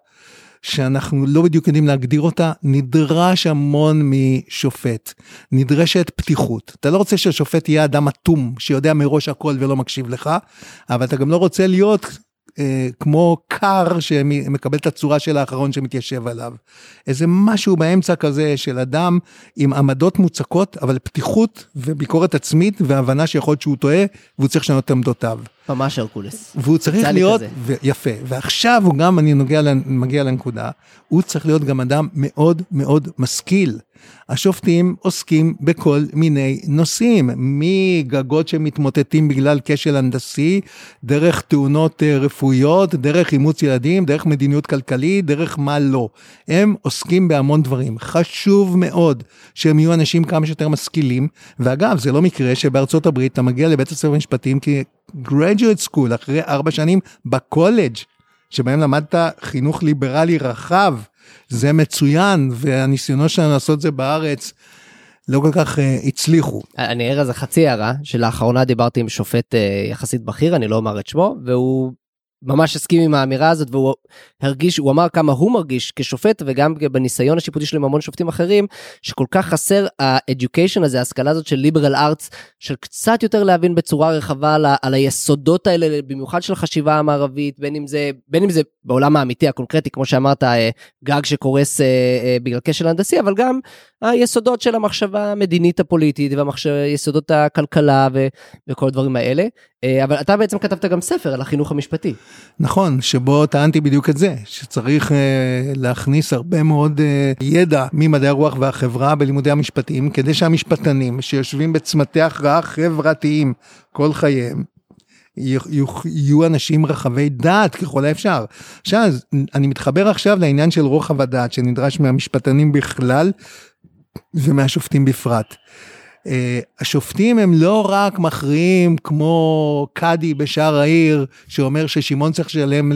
שאנחנו לא בדיוק יודעים להגדיר אותה, נדרש המון משופט. נדרשת פתיחות. אתה לא רוצה שהשופט יהיה אדם אטום, שיודע מראש הכל ולא מקשיב לך, אבל אתה גם לא רוצה להיות אה, כמו קר שמקבל את הצורה של האחרון שמתיישב עליו. איזה משהו באמצע כזה של אדם עם עמדות מוצקות, אבל פתיחות וביקורת עצמית והבנה שיכול להיות שהוא טועה והוא צריך לשנות את עמדותיו. ממש הרקולס. והוא צריך להיות, ו- יפה, ועכשיו הוא גם, אני נוגע, מגיע לנקודה, הוא צריך להיות גם אדם מאוד מאוד משכיל. השופטים עוסקים בכל מיני נושאים, מגגות שמתמוטטים בגלל כשל הנדסי, דרך תאונות אה, רפואיות, דרך אימוץ ילדים, דרך מדיניות כלכלית, דרך מה לא. הם עוסקים בהמון דברים. חשוב מאוד שהם יהיו אנשים כמה שיותר משכילים, ואגב, זה לא מקרה שבארצות הברית אתה מגיע לבית הספר למשפטים כ-graduate school אחרי ארבע שנים בקולג'. שבהם למדת חינוך ליברלי רחב, זה מצוין, והניסיונות שלנו לעשות זה בארץ לא כל כך uh, הצליחו. אני אראה איזה חצי הערה, שלאחרונה דיברתי עם שופט uh, יחסית בכיר, אני לא אומר את שמו, והוא ממש הסכים עם האמירה הזאת והוא הרגיש הוא אמר כמה הוא מרגיש כשופט וגם בניסיון השיפוטי שלו עם המון שופטים אחרים שכל כך חסר ה-education הזה ההשכלה הזאת של ליברל ארץ של קצת יותר להבין בצורה רחבה על, על היסודות האלה במיוחד של חשיבה המערבית בין אם זה בין אם זה בעולם האמיתי הקונקרטי כמו שאמרת אה, גג שקורס אה, אה, בגלל כשל הנדסי אבל גם היסודות של המחשבה המדינית הפוליטית ויסודות הכלכלה ו, וכל הדברים האלה אבל אתה בעצם כתבת גם ספר על החינוך המשפטי. נכון, שבו טענתי בדיוק את זה, שצריך אה, להכניס הרבה מאוד אה, ידע ממדעי הרוח והחברה בלימודי המשפטים, כדי שהמשפטנים שיושבים בצמתי הכרעה חברתיים כל חייהם, יהיו אנשים רחבי דעת ככל האפשר. עכשיו, אני מתחבר עכשיו לעניין של רוחב הדעת שנדרש מהמשפטנים בכלל ומהשופטים בפרט. Uh, השופטים הם לא רק מכריעים כמו קאדי בשער העיר שאומר ששמעון צריך לשלם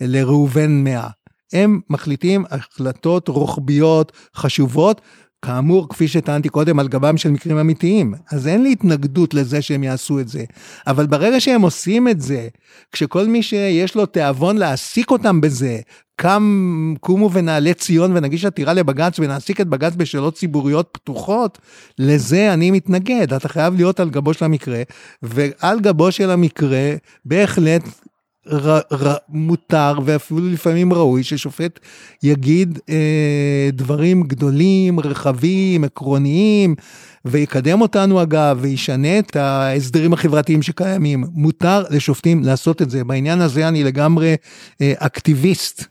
לראובן 100. הם מחליטים החלטות רוחביות חשובות כאמור, כפי שטענתי קודם, על גבם של מקרים אמיתיים. אז אין לי התנגדות לזה שהם יעשו את זה. אבל ברגע שהם עושים את זה, כשכל מי שיש לו תיאבון להעסיק אותם בזה, קם, קומו ונעלה ציון ונגיש עתירה לבג"ץ ונעסיק את בג"ץ בשאלות ציבוריות פתוחות, לזה אני מתנגד. אתה חייב להיות על גבו של המקרה, ועל גבו של המקרה בהחלט ר, ר, מותר ואפילו לפעמים ראוי ששופט יגיד אה, דברים גדולים, רחבים, עקרוניים, ויקדם אותנו אגב, וישנה את ההסדרים החברתיים שקיימים. מותר לשופטים לעשות את זה. בעניין הזה אני לגמרי אה, אקטיביסט.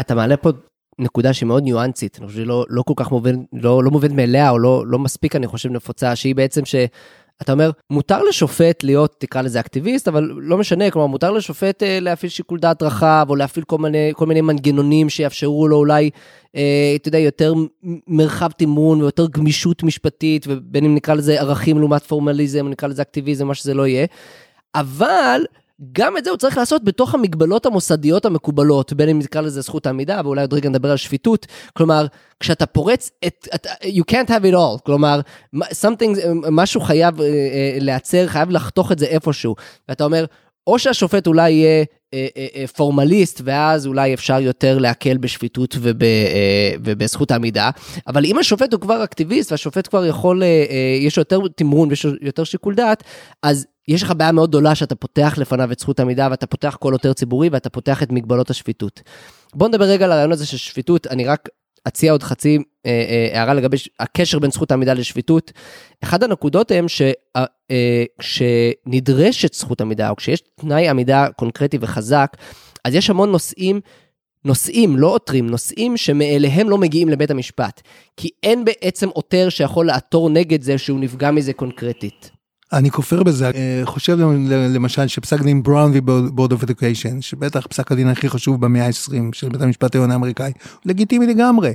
אתה מעלה פה נקודה שהיא מאוד ניואנסית, אני חושב שהיא לא, לא כל כך מובן, לא, לא מובנת מאליה, או לא, לא מספיק, אני חושב, נפוצה, שהיא בעצם ש... אתה אומר, מותר לשופט להיות, תקרא לזה אקטיביסט, אבל לא משנה, כלומר, מותר לשופט אה, להפעיל שיקול דעת רחב, או להפעיל כל מיני, כל מיני מנגנונים שיאפשרו לו אולי, אה, אתה יודע, יותר מרחב תמרון ויותר גמישות משפטית, ובין אם נקרא לזה ערכים לעומת פורמליזם, נקרא לזה אקטיביזם, מה שזה לא יהיה. אבל גם את זה הוא צריך לעשות בתוך המגבלות המוסדיות המקובלות, בין אם נקרא לזה זכות העמידה, ואולי עוד רגע נדבר על שפיטות. כלומר, כשאתה פורץ את, את you can't have it all, כלומר, something, משהו חייב uh, uh, להיעצר, חייב לחתוך את זה איפשהו. ואתה אומר, או שהשופט אולי יהיה אה, אה, אה, פורמליסט, ואז אולי אפשר יותר להקל בשפיטות וב, ובזכות העמידה, אבל אם השופט הוא כבר אקטיביסט, והשופט כבר יכול, יש לו יותר תמרון ויש לו יותר שיקול דעת, אז יש לך בעיה מאוד גדולה שאתה פותח לפניו את זכות עמידה ואתה פותח קול יותר ציבורי ואתה פותח את מגבלות השפיטות. בוא נדבר רגע על הרעיון הזה של שפיטות, אני רק אציע עוד חצי אה, אה, הערה לגבי הקשר בין זכות עמידה לשפיטות. אחד הנקודות הם שכשנדרשת אה, זכות עמידה או כשיש תנאי עמידה קונקרטי וחזק, אז יש המון נושאים נושאים, לא עותרים, נושאים שמאליהם לא מגיעים לבית המשפט. כי אין בעצם עותר שיכול לעתור נגד זה שהוא נפגע מזה קונקרטית. אני כופר בזה, אה, חושב למשל שפסק דין בראון ובורד אוף אדוקיישן, שבטח פסק הדין הכי חשוב במאה ה-20 של בית המשפט העליון האמריקאי, לגיטימי לגמרי.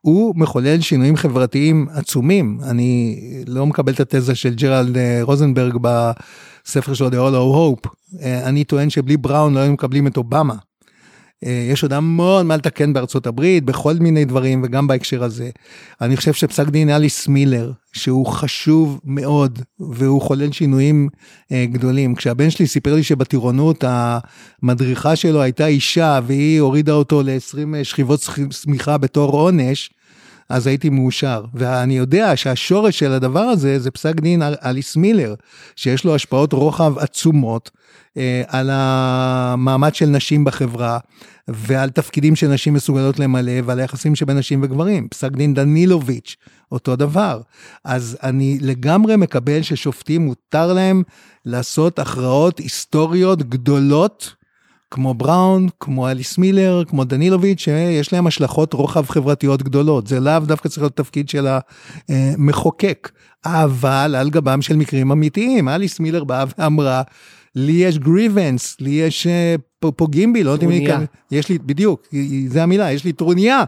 הוא מחולל שינויים חברתיים עצומים. אני לא מקבל את התזה של ג'רלד אה, רוזנברג בספר שלו The All of Hope. אה, אני טוען שבלי בראון לא היינו מקבלים את אובמה. אה, יש עוד המון מה לתקן בארצות הברית, בכל מיני דברים, וגם בהקשר הזה. אני חושב שפסק דין אליס מילר, שהוא חשוב מאוד, והוא חולל שינויים אה, גדולים. כשהבן שלי סיפר לי שבטירונות המדריכה שלו הייתה אישה, והיא הורידה אותו ל-20 שכיבות צמיחה בתור עונש, אז הייתי מאושר. ואני יודע שהשורש של הדבר הזה זה פסק דין אליס מילר, שיש לו השפעות רוחב עצומות אה, על המעמד של נשים בחברה, ועל תפקידים שנשים מסוגלות למלא, ועל היחסים שבין נשים וגברים. פסק דין דנילוביץ', אותו דבר. אז אני לגמרי מקבל ששופטים מותר להם לעשות הכרעות היסטוריות גדולות. כמו בראון, כמו אליס מילר, כמו דנילוביץ', שיש להם השלכות רוחב חברתיות גדולות. זה לאו דווקא צריך להיות תפקיד של המחוקק, אבל על גבם של מקרים אמיתיים. אליס מילר באה ואמרה, לי יש גריבנס, לי יש אה, פוגעים בי, לא יודעים לי כאן, יש לי, בדיוק, זה המילה, יש לי טרוניה.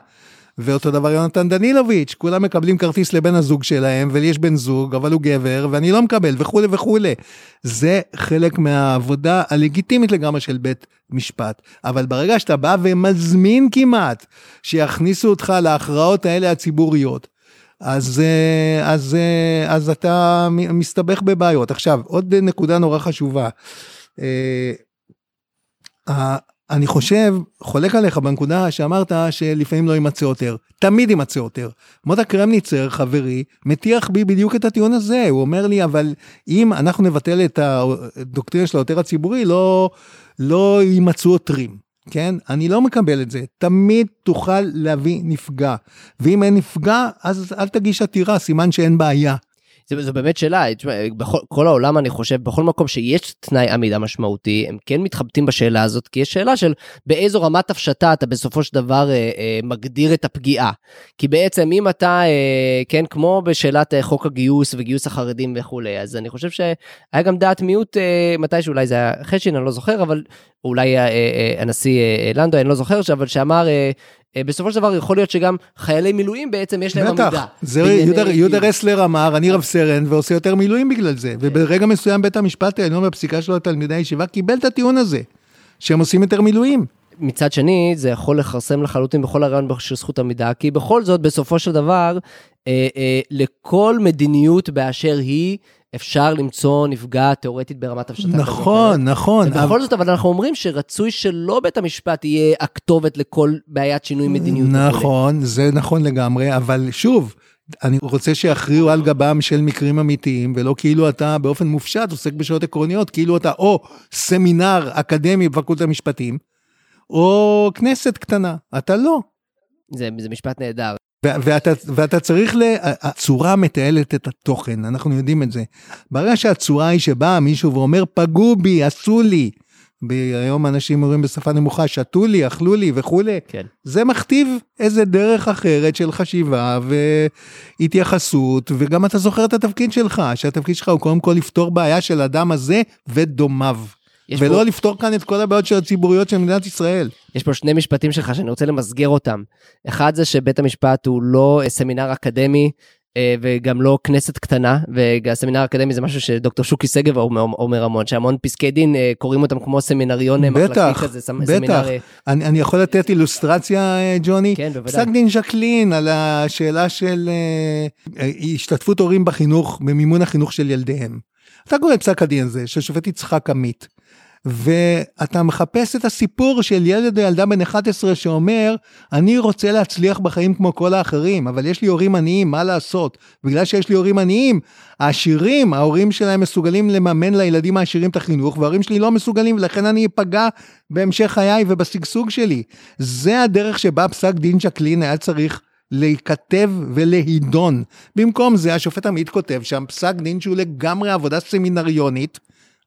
ואותו דבר יונתן דנילוביץ', כולם מקבלים כרטיס לבן הזוג שלהם, ולי יש בן זוג, אבל הוא גבר, ואני לא מקבל, וכולי וכולי. זה חלק מהעבודה הלגיטימית לגמרי של בית משפט. אבל ברגע שאתה בא ומזמין כמעט שיכניסו אותך להכרעות האלה הציבוריות, אז, אה, אז, אה, אז אתה מסתבך בבעיות. עכשיו, עוד נקודה נורא חשובה. אני חושב, חולק עליך בנקודה שאמרת שלפעמים לא יימצא יותר. תמיד יימצא יותר. מוטה קרמניצר, חברי, מטיח בי בדיוק את הטיעון הזה. הוא אומר לי, אבל אם אנחנו נבטל את הדוקטרינה של העותר הציבורי, לא, לא יימצאו עותרים. כן? אני לא מקבל את זה. תמיד תוכל להביא נפגע. ואם אין נפגע, אז אל תגיש עתירה, סימן שאין בעיה. זו, זו באמת שאלה, תשמע, בכל כל העולם אני חושב, בכל מקום שיש תנאי עמידה משמעותי, הם כן מתחבטים בשאלה הזאת, כי יש שאלה של באיזו רמת הפשטה אתה בסופו של דבר אה, אה, מגדיר את הפגיעה. כי בעצם אם אתה, אה, כן, כמו בשאלת אה, חוק הגיוס וגיוס החרדים וכולי, אז אני חושב שהיה גם דעת מיעוט, אה, מתי שאולי זה היה חשין, אני לא זוכר, אבל אולי אה, אה, הנשיא אה, לנדו, אני לא זוכר, אבל שאמר, אה, בסופו של דבר יכול להיות שגם חיילי מילואים בעצם יש להם עמידה. בטח, יהודה רסלר אמר, אני רב סרן ועושה יותר מילואים בגלל זה. וברגע מסוים בית המשפט העליון בפסיקה שלו לתלמידי הישיבה קיבל את הטיעון הזה, שהם עושים יותר מילואים. מצד שני, זה יכול לכרסם לחלוטין בכל הרעיון של זכות עמידה, כי בכל זאת, בסופו של דבר, אה, אה, לכל מדיניות באשר היא, אפשר למצוא נפגעת תיאורטית ברמת הפשטה. נכון, נכון. ובכל אבל... זאת, אבל אנחנו אומרים שרצוי שלא בית המשפט יהיה הכתובת לכל בעיית שינוי מדיניות. נכון, זה נכון לגמרי, אבל שוב, אני רוצה שיכריעו על גבם של מקרים אמיתיים, ולא כאילו אתה באופן מופשט עוסק בשאלות עקרוניות, כאילו אתה או סמינר אקדמי בפקולטה המשפטים, או כנסת קטנה. אתה לא. זה, זה משפט נהדר. ואתה, ואתה צריך, ל... הצורה מתעלת את התוכן, אנחנו יודעים את זה. ברגע שהצורה היא שבא מישהו ואומר, פגעו בי, עשו לי. היום אנשים אומרים בשפה נמוכה, שתו לי, אכלו לי וכולי. כן. זה מכתיב איזה דרך אחרת של חשיבה והתייחסות, וגם אתה זוכר את התפקיד שלך, שהתפקיד שלך הוא קודם כל לפתור בעיה של אדם הזה ודומיו. ולא פה... לפתור כאן את כל הבעיות של הציבוריות של מדינת ישראל. יש פה שני משפטים שלך שאני רוצה למסגר אותם. אחד זה שבית המשפט הוא לא סמינר אקדמי, אה, וגם לא כנסת קטנה, והסמינר האקדמי זה משהו שדוקטור שוקי שגב אומר, המון, שהמון פסקי דין אה, קוראים אותם כמו סמינריון אה, מחלקתי כזה, בטח, סמינר... אני, אני יכול לתת אילוסטרציה, ג'וני? כן, בוודאי. פסק דין ז'קלין על השאלה של השתתפות הורים בחינוך, במימון החינוך של ילדיהם. אתה קורא את פסק הדין הזה, של שופט יצחק עמית. ואתה מחפש את הסיפור של ילד או ילדה בן 11 שאומר, אני רוצה להצליח בחיים כמו כל האחרים, אבל יש לי הורים עניים, מה לעשות? בגלל שיש לי הורים עניים, העשירים, ההורים שלהם מסוגלים לממן לילדים העשירים את החינוך, וההורים שלי לא מסוגלים, ולכן אני אפגע בהמשך חיי ובשגשוג שלי. זה הדרך שבה פסק דין שקלין היה צריך להיכתב ולהידון. במקום זה השופט עמית כותב שם פסק דין שהוא לגמרי עבודה סמינריונית,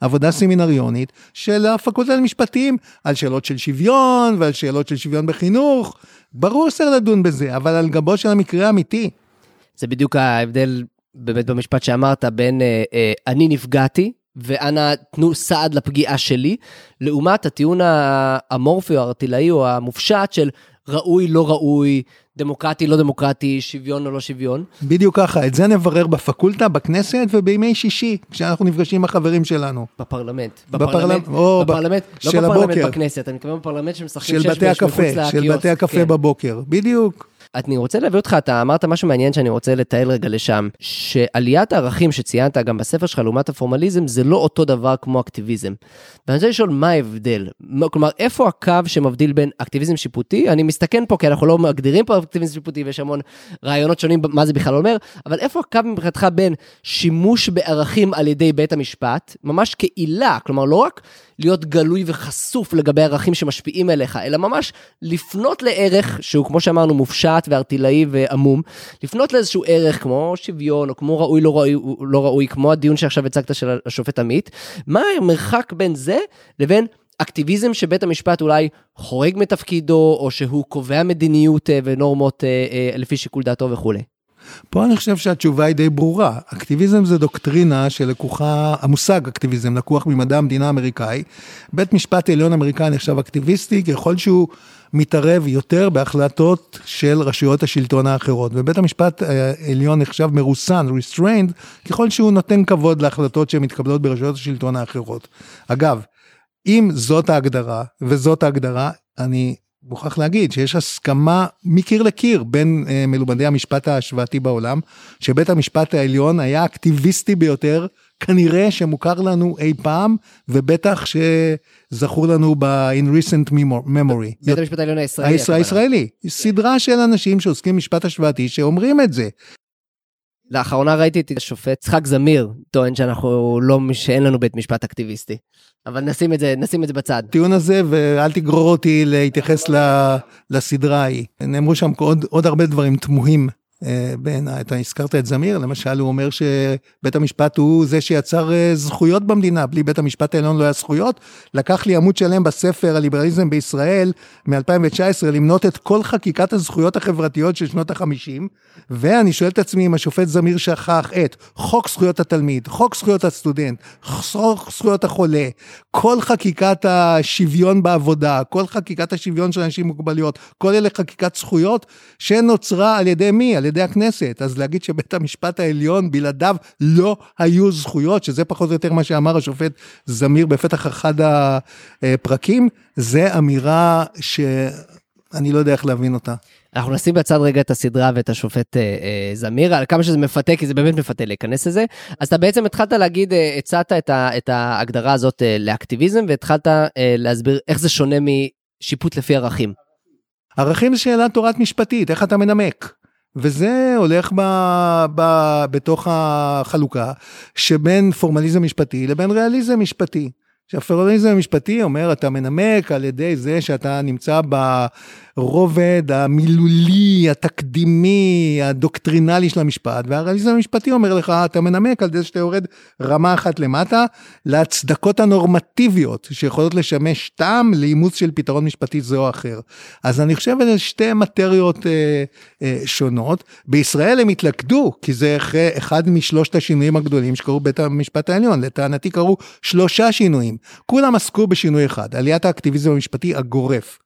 עבודה סמינריונית של הפקולטה למשפטים, על שאלות של שוויון ועל שאלות של שוויון בחינוך. ברור שצריך לדון בזה, אבל על גבו של המקרה האמיתי. זה בדיוק ההבדל באמת במשפט שאמרת בין אה, אה, אני נפגעתי, ואנא תנו סעד לפגיעה שלי, לעומת הטיעון האמורפי או הארטילאי או המופשט של ראוי, לא ראוי, דמוקרטי, לא דמוקרטי, שוויון או לא שוויון. בדיוק ככה, את זה נברר בפקולטה, בכנסת ובימי שישי, כשאנחנו נפגשים עם החברים שלנו. בפרלמנט. בפרלמנט, או בפרלמנט, לא של בפרלמנט הבוקר. בכנסת, אני מתכוון בפרלמנט שמשחקים שש בש מחוץ לקיוסק. של בתי הקפה כן. בבוקר, בדיוק. אני רוצה להביא אותך, אתה אמרת משהו מעניין שאני רוצה לתעל רגע לשם, שעליית הערכים שציינת גם בספר שלך לעומת הפורמליזם, זה לא אותו דבר כמו אקטיביזם. ואני רוצה לשאול מה ההבדל, כלומר, איפה הקו שמבדיל בין אקטיביזם שיפוטי, אני מסתכן פה כי אנחנו לא מגדירים פה אקטיביזם שיפוטי ויש המון רעיונות שונים מה זה בכלל אומר, אבל איפה הקו מבחינתך בין שימוש בערכים על ידי בית המשפט, ממש כעילה, כלומר לא רק להיות גלוי וחשוף לגבי ערכים שמשפיעים עליך, אלא ממש לפנות לערך שהוא, כמו שאמרנו, מופשט וארטילאי ועמום, לפנות לאיזשהו ערך כמו שוויון, או כמו ראוי לא ראוי, לא ראוי כמו הדיון שעכשיו הצגת של השופט עמית, מה המרחק בין זה לבין אקטיביזם שבית המשפט אולי חורג מתפקידו, או שהוא קובע מדיניות אה, ונורמות אה, אה, לפי שיקול דעתו וכולי. פה אני חושב שהתשובה היא די ברורה. אקטיביזם זה דוקטרינה שלקוחה, המושג אקטיביזם לקוח ממדע המדינה האמריקאי. בית משפט עליון אמריקאי נחשב אקטיביסטי ככל שהוא מתערב יותר בהחלטות של רשויות השלטון האחרות. ובית המשפט העליון נחשב מרוסן, restrained, ככל שהוא נותן כבוד להחלטות שמתקבלות ברשויות השלטון האחרות. אגב, אם זאת ההגדרה, וזאת ההגדרה, אני מוכרח להגיד שיש הסכמה מקיר לקיר בין אה, מלומדי המשפט ההשוואתי בעולם, שבית המשפט העליון היה האקטיביסטי ביותר, כנראה שמוכר לנו אי פעם, ובטח שזכור לנו ב-in recent memory. בית המשפט העליון הישראלי. הישראלי. סדרה של אנשים שעוסקים במשפט השוואתי שאומרים את זה. לאחרונה ראיתי את השופט יצחק זמיר טוען שאנחנו לא, שאין לנו בית משפט אקטיביסטי. אבל נשים את זה, נשים את זה בצד. טיעון הזה, ואל תגרור אותי להתייחס לסדרה ההיא. נאמרו שם עוד, עוד הרבה דברים תמוהים בעיניי. אתה הזכרת את זמיר, למשל, הוא אומר שבית המשפט הוא זה שיצר אה, זכויות במדינה, בלי בית המשפט העליון לא היה זכויות. לקח לי עמוד שלם בספר הליברליזם בישראל מ-2019 למנות את כל חקיקת הזכויות החברתיות של שנות ה-50, ואני שואל את עצמי אם השופט זמיר שכח את חוק זכויות התלמיד, חוק זכויות הסטודנט, חוק זכויות החולה, כל חקיקת השוויון בעבודה, כל חקיקת השוויון של אנשים עם מוגבלויות, כל אלה חקיקת זכויות שנוצרה על ידי מי? על ידי הכנסת. אז להגיד שבית המשפט העליון בלעדיו לא היו זכויות, שזה פחות או יותר מה שאמר השופט זמיר בפתח אחד הפרקים, זה אמירה שאני לא יודע איך להבין אותה. אנחנו נשים בצד רגע את הסדרה ואת השופט אה, אה, זמיר, על כמה שזה מפתה, כי זה באמת מפתה להיכנס לזה. אז אתה בעצם התחלת להגיד, אה, הצעת את, את ההגדרה הזאת אה, לאקטיביזם, והתחלת אה, להסביר איך זה שונה משיפוט לפי ערכים. ערכים זה שאלה תורת משפטית, איך אתה מנמק. וזה הולך ב, ב, בתוך החלוקה שבין פורמליזם משפטי לבין ריאליזם משפטי. שהפורמליזם המשפטי אומר, אתה מנמק על ידי זה שאתה נמצא ברובד המילולי, התקדימי, הדוקטרינלי של המשפט, והריאליזם המשפטי אומר לך, אתה מנמק על זה שאתה יורד רמה אחת למטה, להצדקות הנורמטיביות שיכולות לשמש טעם לאימוץ של פתרון משפטי זה או אחר. אז אני חושב שזה שתי מטריות אה, אה, שונות. בישראל הם התלכדו, כי זה אחד משלושת השינויים הגדולים שקרו בית המשפט העליון. לטענתי קרו שלושה שינויים. כולם עסקו בשינוי אחד, עליית האקטיביזם המשפטי הגורף.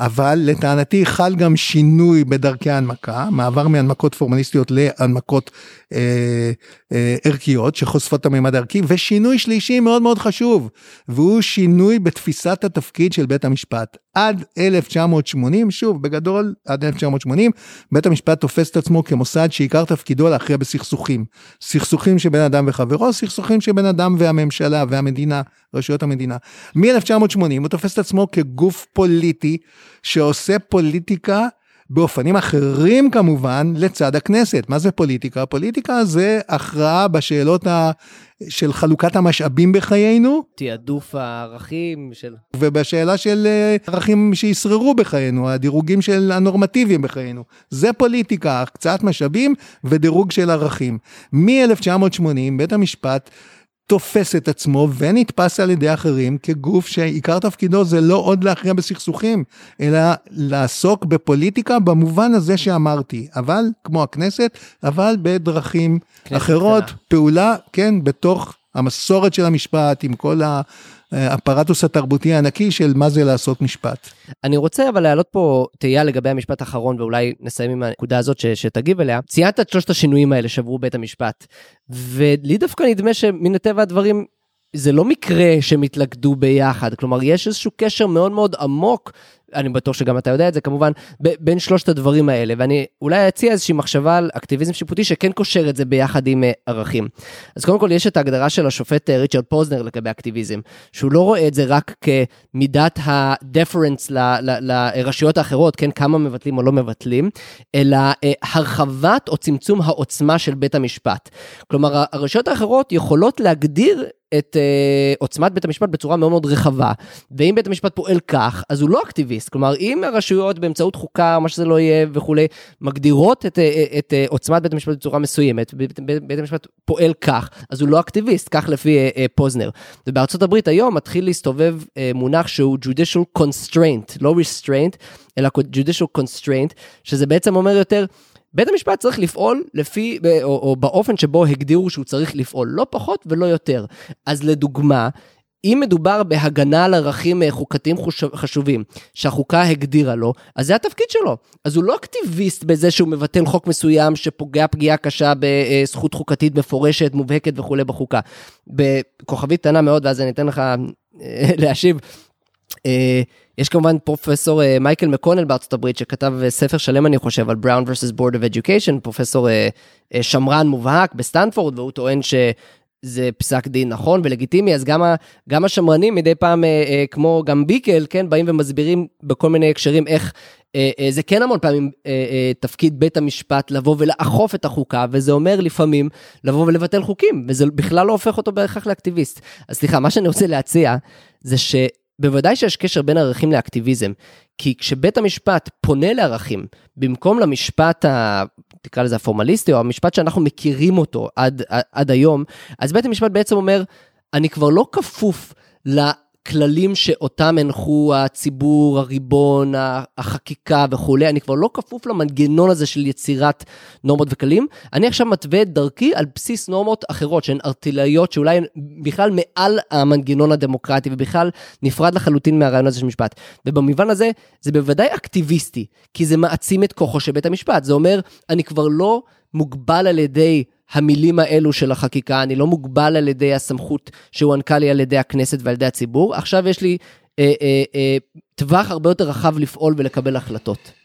אבל לטענתי חל גם שינוי בדרכי ההנמקה, מעבר מהנמקות פורמליסטיות להנמקות אה, אה, ערכיות שחושפות את הממד הערכי, ושינוי שלישי מאוד מאוד חשוב, והוא שינוי בתפיסת התפקיד של בית המשפט. עד 1980, שוב, בגדול, עד 1980, בית המשפט תופס את עצמו כמוסד שעיקר תפקידו להכריע בסכסוכים. סכסוכים שבין אדם וחברו, סכסוכים שבין אדם והממשלה והמדינה, רשויות המדינה. מ-1980 הוא תופס את עצמו כגוף פוליטי שעושה פוליטיקה באופנים אחרים כמובן לצד הכנסת. מה זה פוליטיקה? פוליטיקה זה הכרעה בשאלות ה... של חלוקת המשאבים בחיינו. תעדוף הערכים של... ובשאלה של אה, ערכים שישררו בחיינו, הדירוגים של הנורמטיביים בחיינו. זה פוליטיקה, הקצאת משאבים ודירוג של ערכים. מ-1980 בית המשפט תופס את עצמו ונתפס על ידי אחרים כגוף שעיקר תפקידו זה לא עוד להכריע בסכסוכים, אלא לעסוק בפוליטיקה במובן הזה שאמרתי, אבל כמו הכנסת, אבל בדרכים אחרות, קטנה. פעולה, כן, בתוך המסורת של המשפט, עם כל ה... האפרטוס התרבותי הענקי של מה זה לעשות משפט. אני רוצה אבל להעלות פה תהייה לגבי המשפט האחרון, ואולי נסיים עם הנקודה הזאת ש, שתגיב אליה. ציינת את שלושת השינויים האלה שעברו בית המשפט, ולי דווקא נדמה שמן הטבע הדברים, זה לא מקרה שהם התלכדו ביחד, כלומר יש איזשהו קשר מאוד מאוד עמוק אני בטוח שגם אתה יודע את זה כמובן, בין שלושת הדברים האלה, ואני אולי אציע איזושהי מחשבה על אקטיביזם שיפוטי שכן קושר את זה ביחד עם uh, ערכים. אז קודם כל יש את ההגדרה של השופט uh, ריצ'רד פוזנר לגבי אקטיביזם, שהוא לא רואה את זה רק כמידת הדפרנס לרשויות האחרות, כן, כמה מבטלים או לא מבטלים, אלא uh, הרחבת או צמצום העוצמה של בית המשפט. כלומר, הרשויות האחרות יכולות להגדיר את uh, עוצמת בית המשפט בצורה מאוד מאוד רחבה, ואם בית המשפט פועל כך, אז הוא לא אקטיביסט. כלומר, אם הרשויות באמצעות חוקה, מה שזה לא יהיה וכולי, מגדירות את, את, את uh, עוצמת בית המשפט בצורה מסוימת, בית, בית, בית המשפט פועל כך, אז הוא לא אקטיביסט, כך לפי uh, uh, פוזנר. ובארצות הברית היום מתחיל להסתובב uh, מונח שהוא judicial constraint, לא restraint, אלא judicial constraint, שזה בעצם אומר יותר, בית המשפט צריך לפעול לפי, או, או באופן שבו הגדירו שהוא צריך לפעול, לא פחות ולא יותר. אז לדוגמה, אם מדובר בהגנה על ערכים אה, חוקתיים חשובים שהחוקה הגדירה לו, אז זה התפקיד שלו. אז הוא לא אקטיביסט בזה שהוא מבטל חוק מסוים שפוגע פגיעה קשה בזכות חוקתית מפורשת, מובהקת וכולי בחוקה. בכוכבית קטנה מאוד, ואז אני אתן לך אה, להשיב. אה, יש כמובן פרופסור אה, מייקל מקונל בארצות הברית שכתב אה, ספר שלם אני חושב על Brown vs. Board of Education, פרופסור שמרן מובהק בסטנפורד והוא טוען שזה פסק דין נכון ולגיטימי, אז גם, ה, גם השמרנים מדי פעם, כמו גם ביקל, כן, באים ומסבירים בכל מיני הקשרים איך זה כן המון פעמים תפקיד בית המשפט לבוא ולאכוף את החוקה, וזה אומר לפעמים לבוא ולבטל חוקים, וזה בכלל לא הופך אותו בהכרח לאקטיביסט. אז סליחה, מה שאני רוצה להציע זה ש... בוודאי שיש קשר בין ערכים לאקטיביזם, כי כשבית המשפט פונה לערכים, במקום למשפט תקרא לזה הפורמליסטי, או המשפט שאנחנו מכירים אותו עד, עד היום, אז בית המשפט בעצם אומר, אני כבר לא כפוף כללים שאותם הנחו הציבור, הריבון, החקיקה וכולי, אני כבר לא כפוף למנגנון הזה של יצירת נורמות וכללים, אני עכשיו מתווה את דרכי על בסיס נורמות אחרות שהן ארטילאיות, שאולי הן בכלל מעל המנגנון הדמוקרטי ובכלל נפרד לחלוטין מהרעיון הזה של משפט. ובמובן הזה, זה בוודאי אקטיביסטי, כי זה מעצים את כוחו של בית המשפט, זה אומר, אני כבר לא מוגבל על ידי המילים האלו של החקיקה, אני לא מוגבל על ידי הסמכות שהוענקה לי על ידי הכנסת ועל ידי הציבור, עכשיו יש לי אה, אה, אה, טווח הרבה יותר רחב לפעול ולקבל החלטות.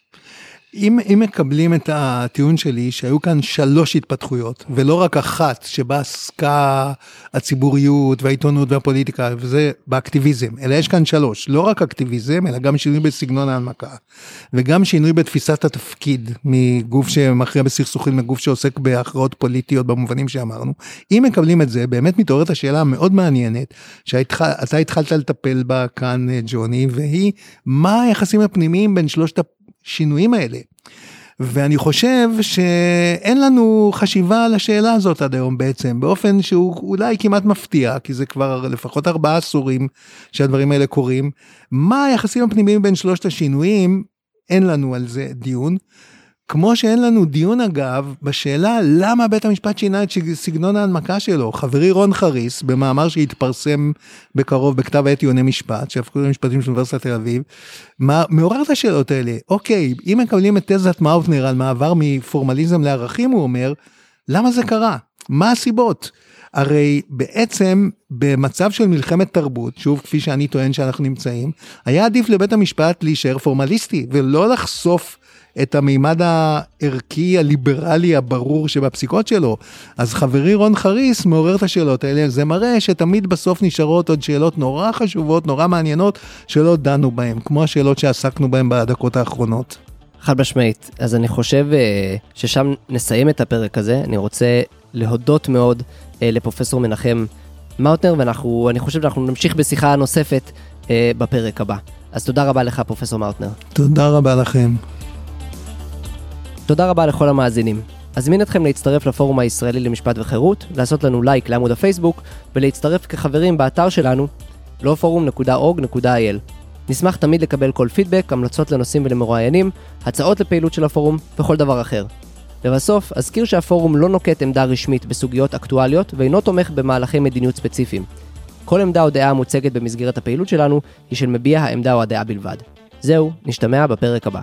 אם, אם מקבלים את הטיעון שלי שהיו כאן שלוש התפתחויות ולא רק אחת שבה עסקה הציבוריות והעיתונות והפוליטיקה וזה באקטיביזם אלא יש כאן שלוש לא רק אקטיביזם אלא גם שינוי בסגנון ההנמקה וגם שינוי בתפיסת התפקיד מגוף שמכריע בסכסוכים לגוף שעוסק בהכרעות פוליטיות במובנים שאמרנו. אם מקבלים את זה באמת מתעוררת השאלה המאוד מעניינת שאתה התחלת לטפל בה כאן ג'וני והיא מה היחסים הפנימיים בין שלושת השינויים האלה. ואני חושב שאין לנו חשיבה על השאלה הזאת עד היום בעצם, באופן שהוא אולי כמעט מפתיע, כי זה כבר לפחות ארבעה עשורים שהדברים האלה קורים. מה היחסים הפנימיים בין שלושת השינויים? אין לנו על זה דיון. כמו שאין לנו דיון אגב בשאלה למה בית המשפט שינה את סגנון ההנמקה שלו. חברי רון חריס במאמר שהתפרסם בקרוב בכתב העת עיוני משפט שהפכו למשפטים של אוניברסיטת תל אביב מעורר את השאלות האלה אוקיי אם מקבלים את תזת מאוטנר על מעבר מפורמליזם לערכים הוא אומר למה זה קרה מה הסיבות. הרי בעצם במצב של מלחמת תרבות, שוב כפי שאני טוען שאנחנו נמצאים, היה עדיף לבית המשפט להישאר פורמליסטי ולא לחשוף את המימד הערכי הליברלי הברור שבפסיקות שלו. אז חברי רון חריס מעורר את השאלות האלה, זה מראה שתמיד בסוף נשארות עוד שאלות נורא חשובות, נורא מעניינות, שלא דנו בהן, כמו השאלות שעסקנו בהן בדקות האחרונות. חד משמעית. אז אני חושב אה, ששם נסיים את הפרק הזה. אני רוצה להודות מאוד אה, לפרופסור מנחם מאוטנר, ואני חושב שאנחנו נמשיך בשיחה נוספת אה, בפרק הבא. אז תודה רבה לך, פרופסור מאוטנר. תודה רבה לכם. תודה רבה לכל המאזינים. אזמין אתכם להצטרף לפורום הישראלי למשפט וחירות, לעשות לנו לייק לעמוד הפייסבוק, ולהצטרף כחברים באתר שלנו, lawforum.org.il. נשמח תמיד לקבל כל פידבק, המלצות לנושאים ולמרואיינים, הצעות לפעילות של הפורום וכל דבר אחר. לבסוף, אזכיר שהפורום לא נוקט עמדה רשמית בסוגיות אקטואליות ואינו תומך במהלכי מדיניות ספציפיים. כל עמדה או דעה המוצגת במסגרת הפעילות שלנו היא של מביע העמדה או הדעה בלבד. זהו, נשתמע בפרק הבא.